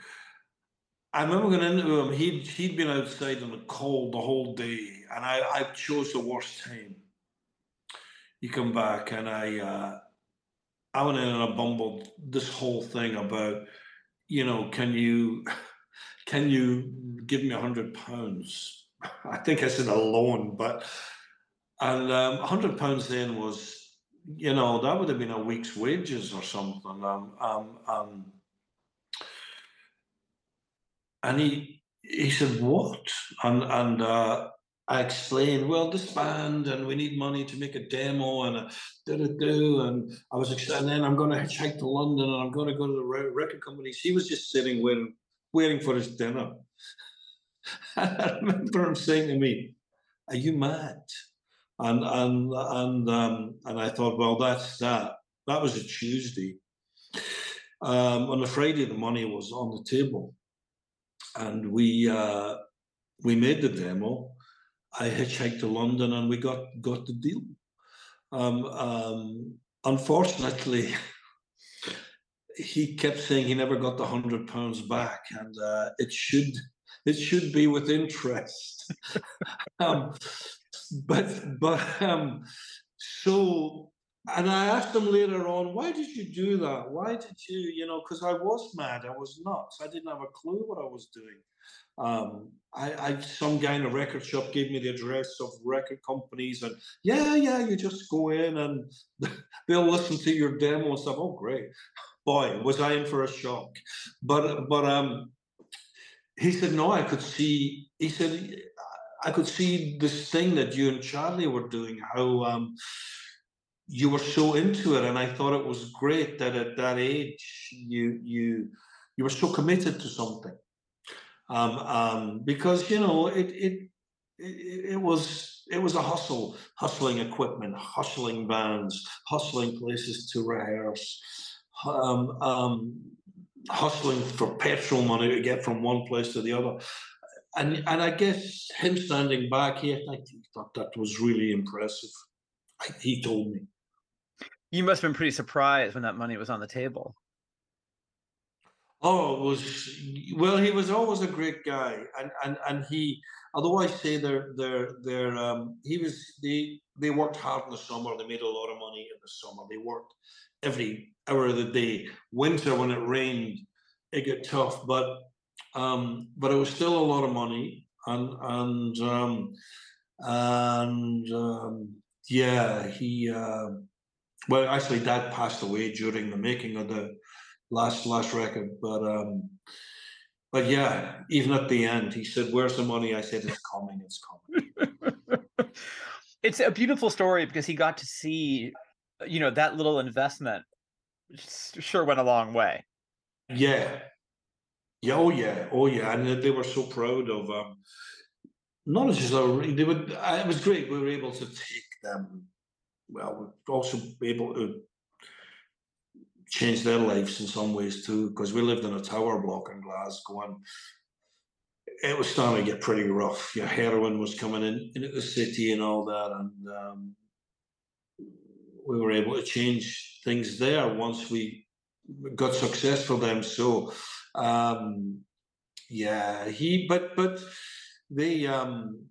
I remember going into him. He'd he'd been outside in the cold the whole day, and I I chose the worst time. He come back, and I uh, I went in and I bumbled this whole thing about, you know, can you can you give me a hundred pounds? I think I said a loan, but and um, a hundred pounds then was, you know, that would have been a week's wages or something. Um, um, um, and he he said, "What?" And and uh, I explained, "Well, this band, and we need money to make a demo, and da da do." And I was. And then I'm going to hitchhike to London, and I'm going to go to the record companies. He was just sitting waiting, waiting for his dinner. I remember him saying to me, "Are you mad?" And and and um, and I thought, well, that's that. That was a Tuesday. Um, on a Friday, the money was on the table and we uh, we made the demo. I hitchhiked to London, and we got got the deal. Um, um, unfortunately, he kept saying he never got the hundred pounds back, and uh, it should it should be with interest. um, but but um, so and I asked him later on, why did you do that? Why did you, you know, because I was mad, I was nuts, I didn't have a clue what I was doing. Um, I, I, some guy in a record shop gave me the address of record companies, and yeah, yeah, you just go in and they'll listen to your demo and stuff. Oh, great, boy, was I in for a shock. But but um, he said no, I could see. He said I could see this thing that you and Charlie were doing. How um, you were so into it and i thought it was great that at that age you you you were so committed to something um, um, because you know it, it it was it was a hustle hustling equipment hustling bands hustling places to rehearse um, um, hustling for petrol money to get from one place to the other and and i guess him standing back he, I thought that was really impressive he told me you must have been pretty surprised when that money was on the table. Oh, it was well. He was always a great guy, and and and he. Although I say they're they're they're um, he was they they worked hard in the summer. They made a lot of money in the summer. They worked every hour of the day. Winter when it rained, it got tough, but um, but it was still a lot of money, and and um, and um, yeah, he. Uh, well, actually, Dad passed away during the making of the last last record, but um, but yeah, even at the end, he said, "Where's the money?" I said, "It's coming. It's coming." it's a beautiful story because he got to see, you know, that little investment sure went a long way. Yeah, yeah, oh yeah, oh yeah, and they were so proud of um, not just they would. It was great. We were able to take them well, we'd also able to change their lives in some ways too, because we lived in a tower block in Glasgow and it was starting to get pretty rough. Your heroin was coming in into the city and all that, and um, we were able to change things there once we got success for them. So, um, yeah, he, but but the um,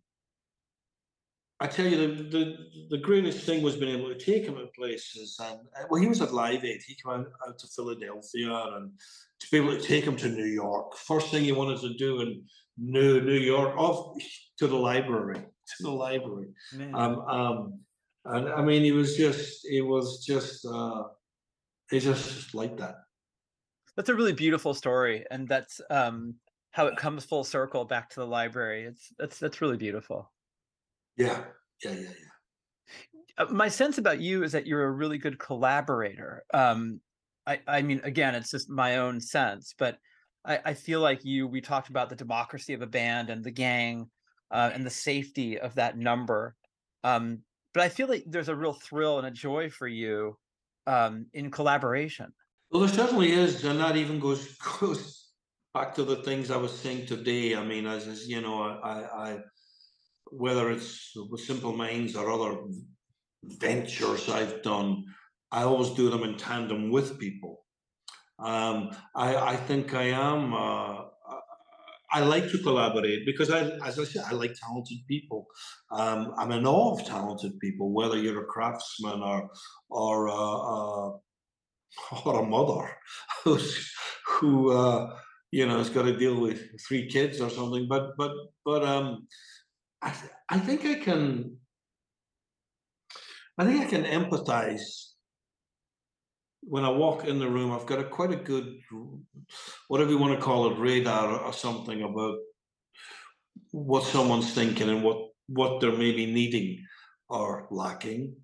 I tell you, the, the, the greatest thing was being able to take him to places. And uh, well, he was at Live Aid. He came out, out to Philadelphia and to be able to take him to New York. First thing he wanted to do in New New York, off to the library, to the library. Um, um, and I mean, he was just, he was just, uh, he just like that. That's a really beautiful story, and that's um, how it comes full circle back to the library. It's that's that's really beautiful. Yeah, yeah, yeah, yeah. Uh, my sense about you is that you're a really good collaborator. Um, I, I mean, again, it's just my own sense, but I, I feel like you. We talked about the democracy of a band and the gang, uh, and the safety of that number. Um, but I feel like there's a real thrill and a joy for you um, in collaboration. Well, there certainly is, and that even goes goes back to the things I was saying today. I mean, as, as you know, I, I whether it's with Simple Minds or other ventures I've done, I always do them in tandem with people. Um, I, I think I am. Uh, I like to collaborate because I, as I said, I like talented people. Um, I'm in awe of talented people, whether you're a craftsman or or uh, uh, or a mother who's who uh, you know has got to deal with three kids or something. But but but um, I I think I can. I think I can empathize when I walk in the room, I've got a quite a good, whatever you want to call it, radar or something about what someone's thinking and what what they're maybe needing or lacking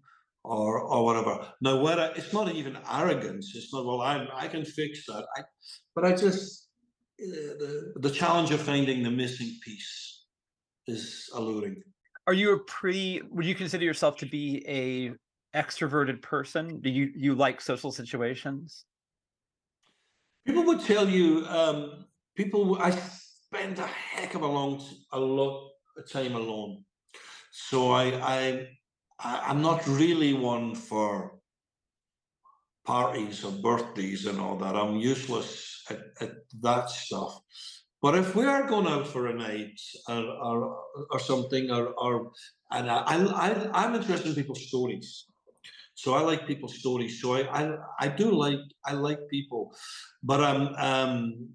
or or whatever. Now, whether it's not even arrogance, it's not well, I I can fix that. I, but I just uh, the the challenge of finding the missing piece is alluring. Are you a pretty? Would you consider yourself to be a extroverted person? Do you you like social situations? People would tell you. Um, people, I spend a heck of a long, a lot of time alone. So I, I, I I'm not really one for parties or birthdays and all that. I'm useless at, at that stuff. But if we are going out for a night or or, or something, or, or and I, I, I'm interested in people's stories. So I like people's stories. So I, I, I do like I like people, but I'm um,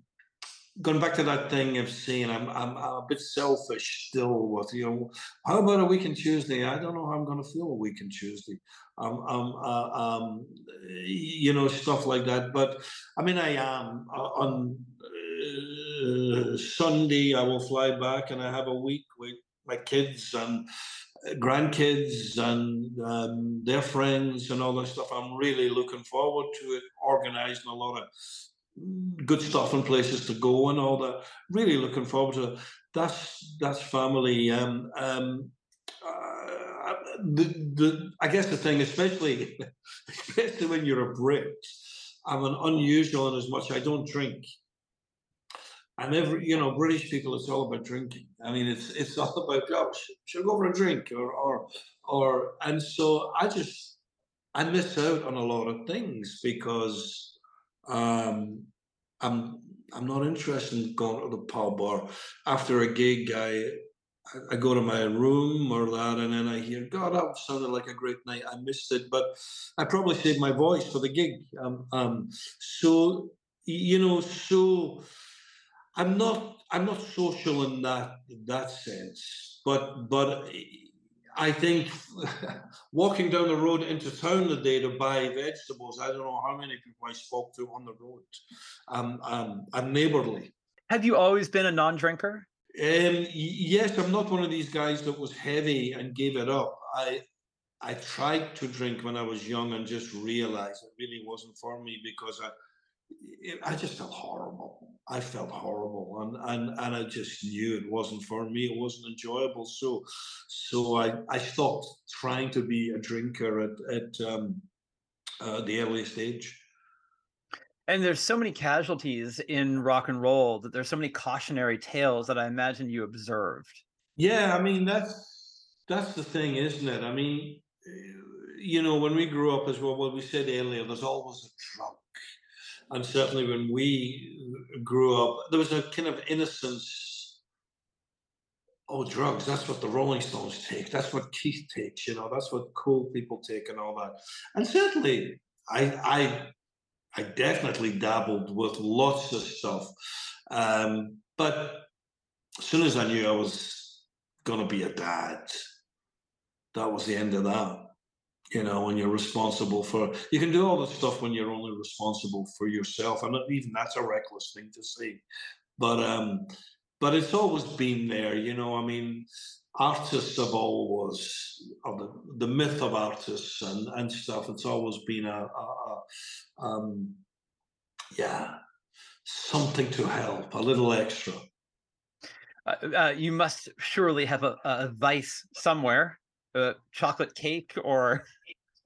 going back to that thing of saying I'm, I'm a bit selfish still with you know how about a week on Tuesday? I don't know how I'm going to feel a week on Tuesday. Um, um, uh, um, you know stuff like that. But I mean I am uh, on uh, Sunday I will fly back and I have a week with my kids and grandkids and um, their friends and all that stuff. I'm really looking forward to it, organizing a lot of good stuff and places to go and all that. Really looking forward to. That's that's family. Um, um, uh, the, the I guess the thing, especially especially when you're a Brit, I'm an unusual in as much I don't drink and every you know British people, it's all about drinking. I mean, it's it's all about oh, should, should go for a drink or or or and so I just I miss out on a lot of things because um, I'm I'm not interested in going to the pub or after a gig I I go to my room or that and then I hear God that sounded like a great night. I missed it. But I probably saved my voice for the gig. Um, um so you know so I'm not I'm not social in that in that sense, but but I think walking down the road into town the day to buy vegetables, I don't know how many people I spoke to on the road. Um, um, I'm neighborly. Have you always been a non-drinker? Um, yes, I'm not one of these guys that was heavy and gave it up. I I tried to drink when I was young and just realized it really wasn't for me because I it, I just felt horrible. I felt horrible, and and and I just knew it wasn't for me. It wasn't enjoyable. So, so I I stopped trying to be a drinker at at um, uh, the earliest age. And there's so many casualties in rock and roll that there's so many cautionary tales that I imagine you observed. Yeah, I mean that's that's the thing, isn't it? I mean, you know, when we grew up as well, what we said earlier, there's always a drunk and certainly when we grew up, there was a kind of innocence. Oh, drugs, that's what the Rolling Stones take. That's what Keith takes, you know, that's what cool people take and all that. And certainly I I I definitely dabbled with lots of stuff. Um, but as soon as I knew I was gonna be a dad, that was the end of that you know, when you're responsible for, you can do all this stuff when you're only responsible for yourself. And even that's a reckless thing to say. But, um, but it's always been there, you know. I mean, artists have always, of the, the myth of artists and, and stuff, it's always been a, a, a um, yeah, something to help, a little extra. Uh, uh, you must surely have a, a vice somewhere, a chocolate cake or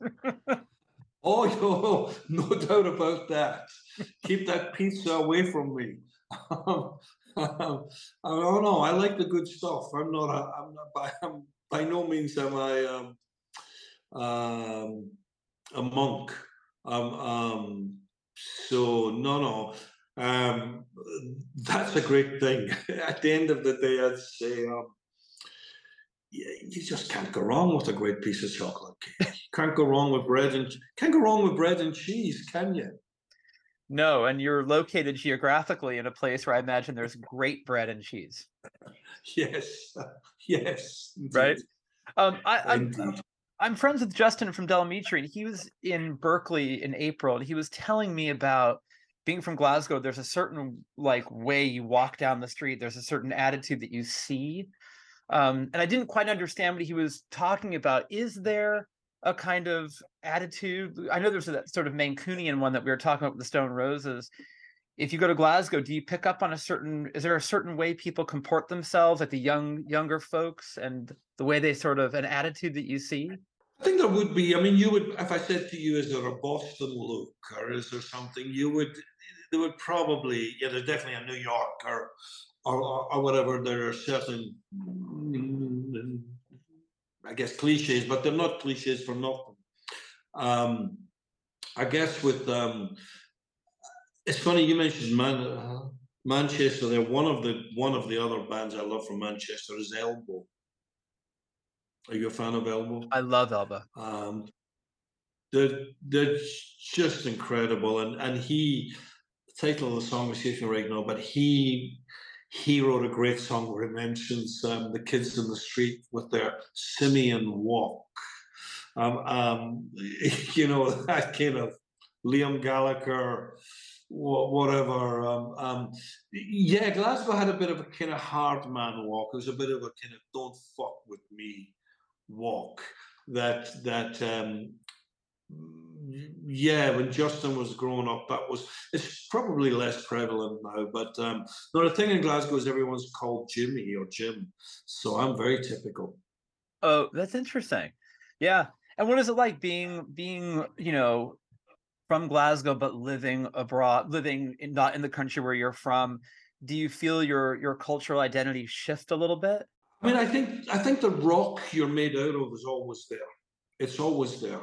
Oh, no, no doubt about that. Keep that pizza away from me. I don't know. I like the good stuff. I'm not. A, I'm not. By, I'm, by no means am I um, um, a monk. Um, um, so no, no. Um, that's a great thing. At the end of the day, I'd say um, you, just can't go wrong with a great piece of chocolate cake. can't go wrong with bread and can't go wrong with bread and cheese, can you? No, and you're located geographically in a place where I imagine there's great bread and cheese. Yes, yes, Right? Um, I, I'm. I'm friends with Justin from Del Amitri, and he was in Berkeley in April, and he was telling me about being from Glasgow. There's a certain like way you walk down the street. There's a certain attitude that you see, um, and I didn't quite understand what he was talking about. Is there a kind of attitude? I know there's that sort of Mancunian one that we were talking about with the Stone Roses. If you go to Glasgow, do you pick up on a certain? Is there a certain way people comport themselves, like the young younger folks, and the way they sort of an attitude that you see? I think there would be. I mean, you would. If I said to you, "Is there a Boston look, or is there something?" You would. There would probably. Yeah, there's definitely a New York or, or, or, whatever. There are certain, I guess, cliches, but they're not cliches for nothing. Um, I guess with um, it's funny you mentioned Man, Manchester. There, one of the one of the other bands I love from Manchester is Elbow. Are you a fan of Elbow? I love Elbow. Um, they're, they're just incredible. And, and he, the title of the song escapes me right now, but he he wrote a great song where he mentions um, the kids in the street with their simian walk. Um, um, you know, that kind of Liam Gallagher, wha- whatever. Um, um, yeah, Glasgow had a bit of a kind of hard man walk. It was a bit of a kind of don't fuck with me walk that that um yeah when justin was growing up that was it's probably less prevalent now but um no the thing in glasgow is everyone's called jimmy or jim so i'm very typical Oh, that's interesting. Yeah. And what is it like being being, you know, from Glasgow but living abroad, living in, not in the country where you're from? Do you feel your your cultural identity shift a little bit? i mean i think i think the rock you're made out of is always there it's always there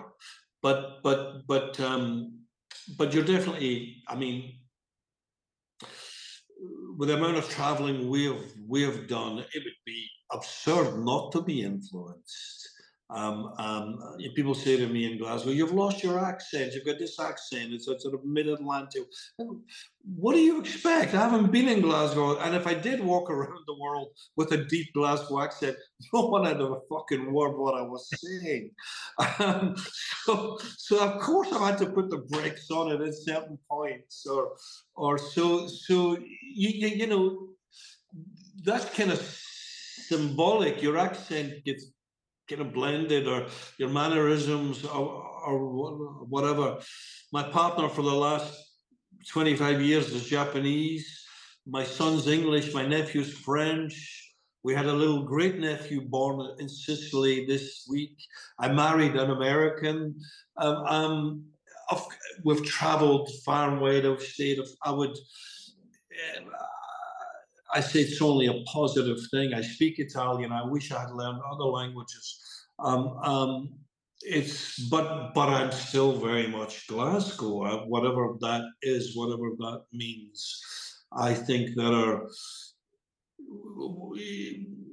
but but but um but you're definitely i mean with the amount of traveling we've we've done, it would be absurd not to be influenced. Um, um, people say to me in Glasgow, "You've lost your accent. You've got this accent. It's a sort of mid-Atlantic." What do you expect? I haven't been in Glasgow, and if I did walk around the world with a deep Glasgow accent, no one had a fucking word what I was saying. Um, so, so of course I had to put the brakes on it at certain points, or, or so, so you, you, you know, that's kind of symbolic. Your accent gets kind of blended, or your mannerisms, or, or whatever. My partner for the last 25 years is Japanese. My son's English. My nephew's French. We had a little great nephew born in Sicily this week. I married an American. Um, um, of, we've traveled far and wide. I've stayed. I would. I say it's only a positive thing. I speak Italian. I wish I had learned other languages. Um, um, it's but but I'm still very much Glasgow. Whatever that is, whatever that means. I think there are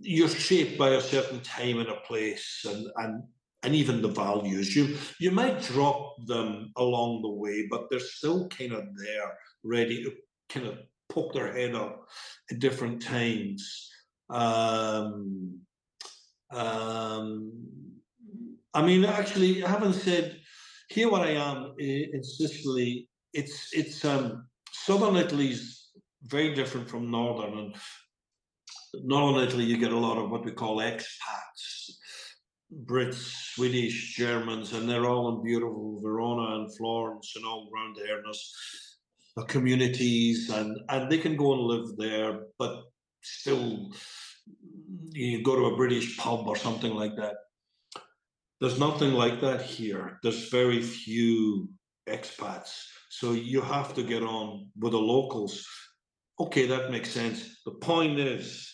you're shaped by a certain time and a place, and and and even the values. You you might drop them along the way, but they're still kind of there, ready to kind of poke their head up at different times. Um, um, I mean, actually, having said here, what I am in Sicily, it's it's um, southern Italy's very different from northern, and northern Italy you get a lot of what we call expats, Brits, Swedish, Germans, and they're all in beautiful Verona and Florence and all around there. And communities, and and they can go and live there, but still, you go to a British pub or something like that. there's nothing like that here. There's very few expats. So you have to get on with the locals. Okay, that makes sense. The point is,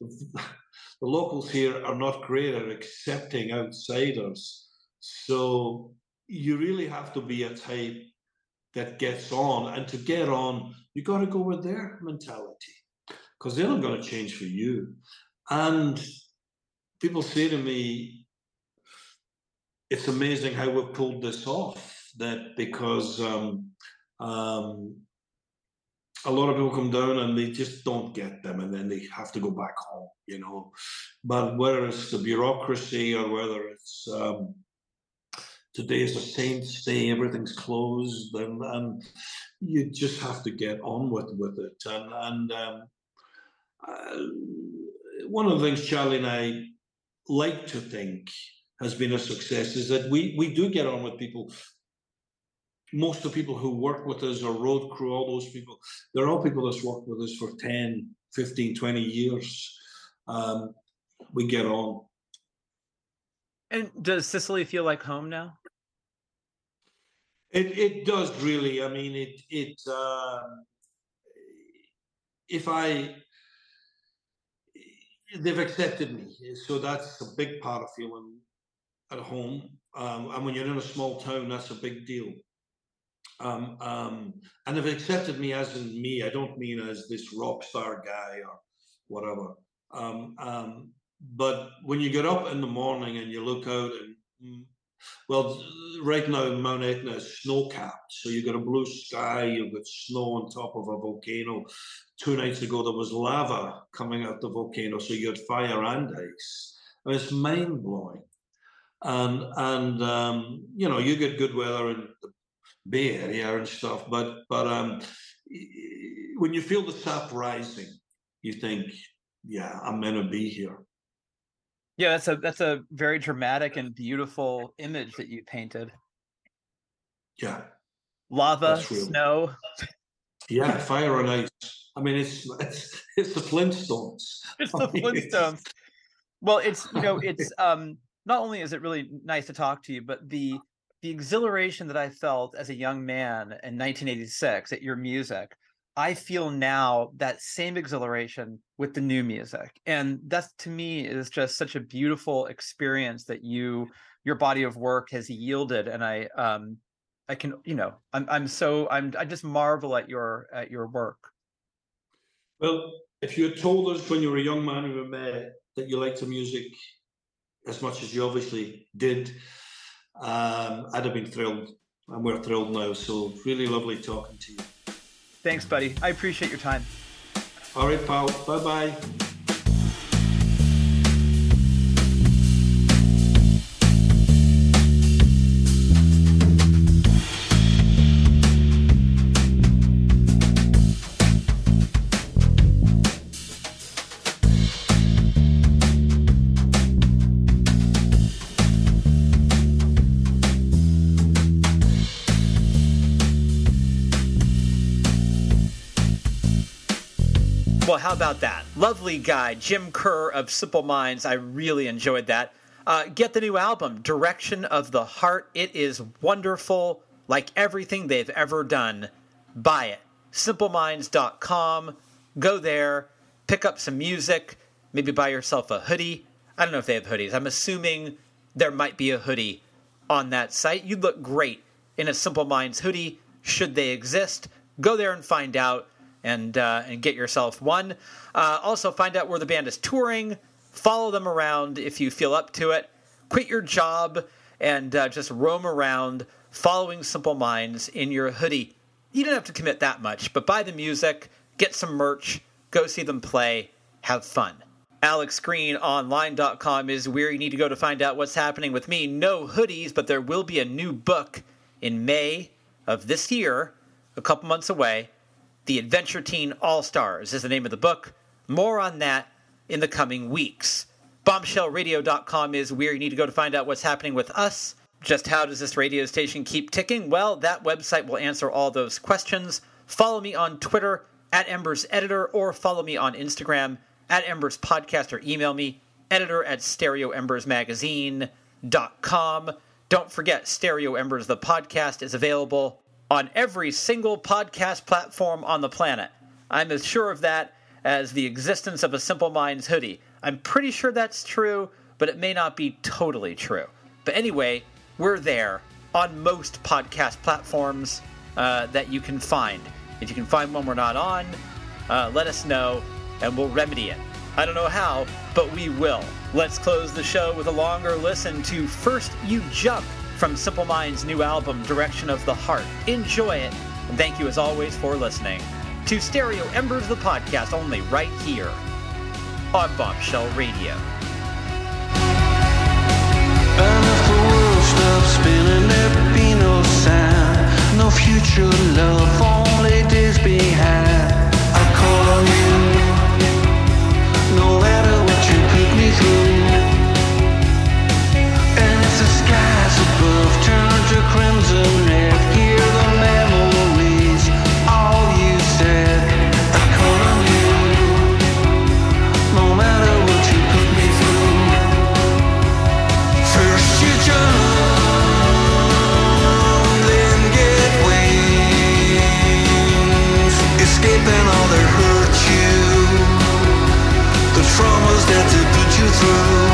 the locals here are not great at accepting outsiders. So you really have to be a type that gets on. And to get on, you got to go with their mentality because they're not going to change for you. And people say to me, it's amazing how we've pulled this off. That because um, um, a lot of people come down and they just don't get them, and then they have to go back home, you know. But whether it's the bureaucracy or whether it's um, today is a Saints' Day, everything's closed, and, and you just have to get on with with it. And and um, uh, one of the things Charlie and I like to think has been a success is that we we do get on with people. Most of the people who work with us, our road crew, all those people, they're all people that's worked with us for 10, 15, 20 years. Um, we get on. And does Sicily feel like home now? It it does really. I mean, it it. Uh, if I, they've accepted me, so that's a big part of feeling at home. Um, and when you're in a small town, that's a big deal. Um, um, and they've accepted me as in me. I don't mean as this rock star guy or whatever. Um, um, but when you get up in the morning and you look out and mm, well, right now Mount Etna is snow capped, so you've got a blue sky, you've got snow on top of a volcano. Two nights ago there was lava coming out the volcano, so you had fire and ice. It's mind blowing. And and um, you know, you get good weather in the Bay Area and stuff, but but um, when you feel the sap rising, you think, yeah, I'm gonna be here. Yeah, that's a that's a very dramatic and beautiful image that you painted. Yeah. Lava, snow. Yeah, fire and ice. I mean, it's it's, it's the Flintstones. It's the Flintstones. Well, it's you know, it's um not only is it really nice to talk to you, but the the exhilaration that I felt as a young man in 1986 at your music, I feel now that same exhilaration with the new music. And that's to me is just such a beautiful experience that you your body of work has yielded. And I um I can, you know, I'm I'm so I'm I just marvel at your at your work. Well, if you had told us when you were a young man we met that you liked the music as much as you obviously did, um, I'd have been thrilled. And we're thrilled now. So really lovely talking to you. Thanks, buddy. I appreciate your time. All right, Paul. Bye bye. How about that? Lovely guy, Jim Kerr of Simple Minds. I really enjoyed that. Uh, get the new album, Direction of the Heart. It is wonderful, like everything they've ever done. Buy it. SimpleMinds.com. Go there, pick up some music, maybe buy yourself a hoodie. I don't know if they have hoodies. I'm assuming there might be a hoodie on that site. You'd look great in a Simple Minds hoodie, should they exist. Go there and find out and uh, and get yourself one. Uh, also, find out where the band is touring. Follow them around if you feel up to it. Quit your job and uh, just roam around following Simple Minds in your hoodie. You don't have to commit that much, but buy the music, get some merch, go see them play, have fun. AlexGreenOnline.com is where you need to go to find out what's happening with me. No hoodies, but there will be a new book in May of this year, a couple months away. The Adventure Teen All Stars is the name of the book. More on that in the coming weeks. Bombshellradio.com is where you need to go to find out what's happening with us. Just how does this radio station keep ticking? Well, that website will answer all those questions. Follow me on Twitter at Embers Editor or follow me on Instagram at Embers Podcast or email me editor at Stereo Embers Magazine. stereoembers.com. Don't forget, Stereo Embers, the podcast, is available on every single podcast platform on the planet. I'm as sure of that as the existence of a Simple Minds hoodie. I'm pretty sure that's true, but it may not be totally true. But anyway, we're there on most podcast platforms uh, that you can find. If you can find one we're not on, uh, let us know and we'll remedy it. I don't know how, but we will. Let's close the show with a longer listen to First You Jump from Simple Minds' new album, Direction of the Heart. Enjoy it, and thank you as always for listening to Stereo Embers, the podcast, only right here on Bombshell Radio. And if the world stops spinning, there'd be no sound, no future love, only days behind. I call on you, no matter what you put me through. That hurt you, the traumas that they put you through.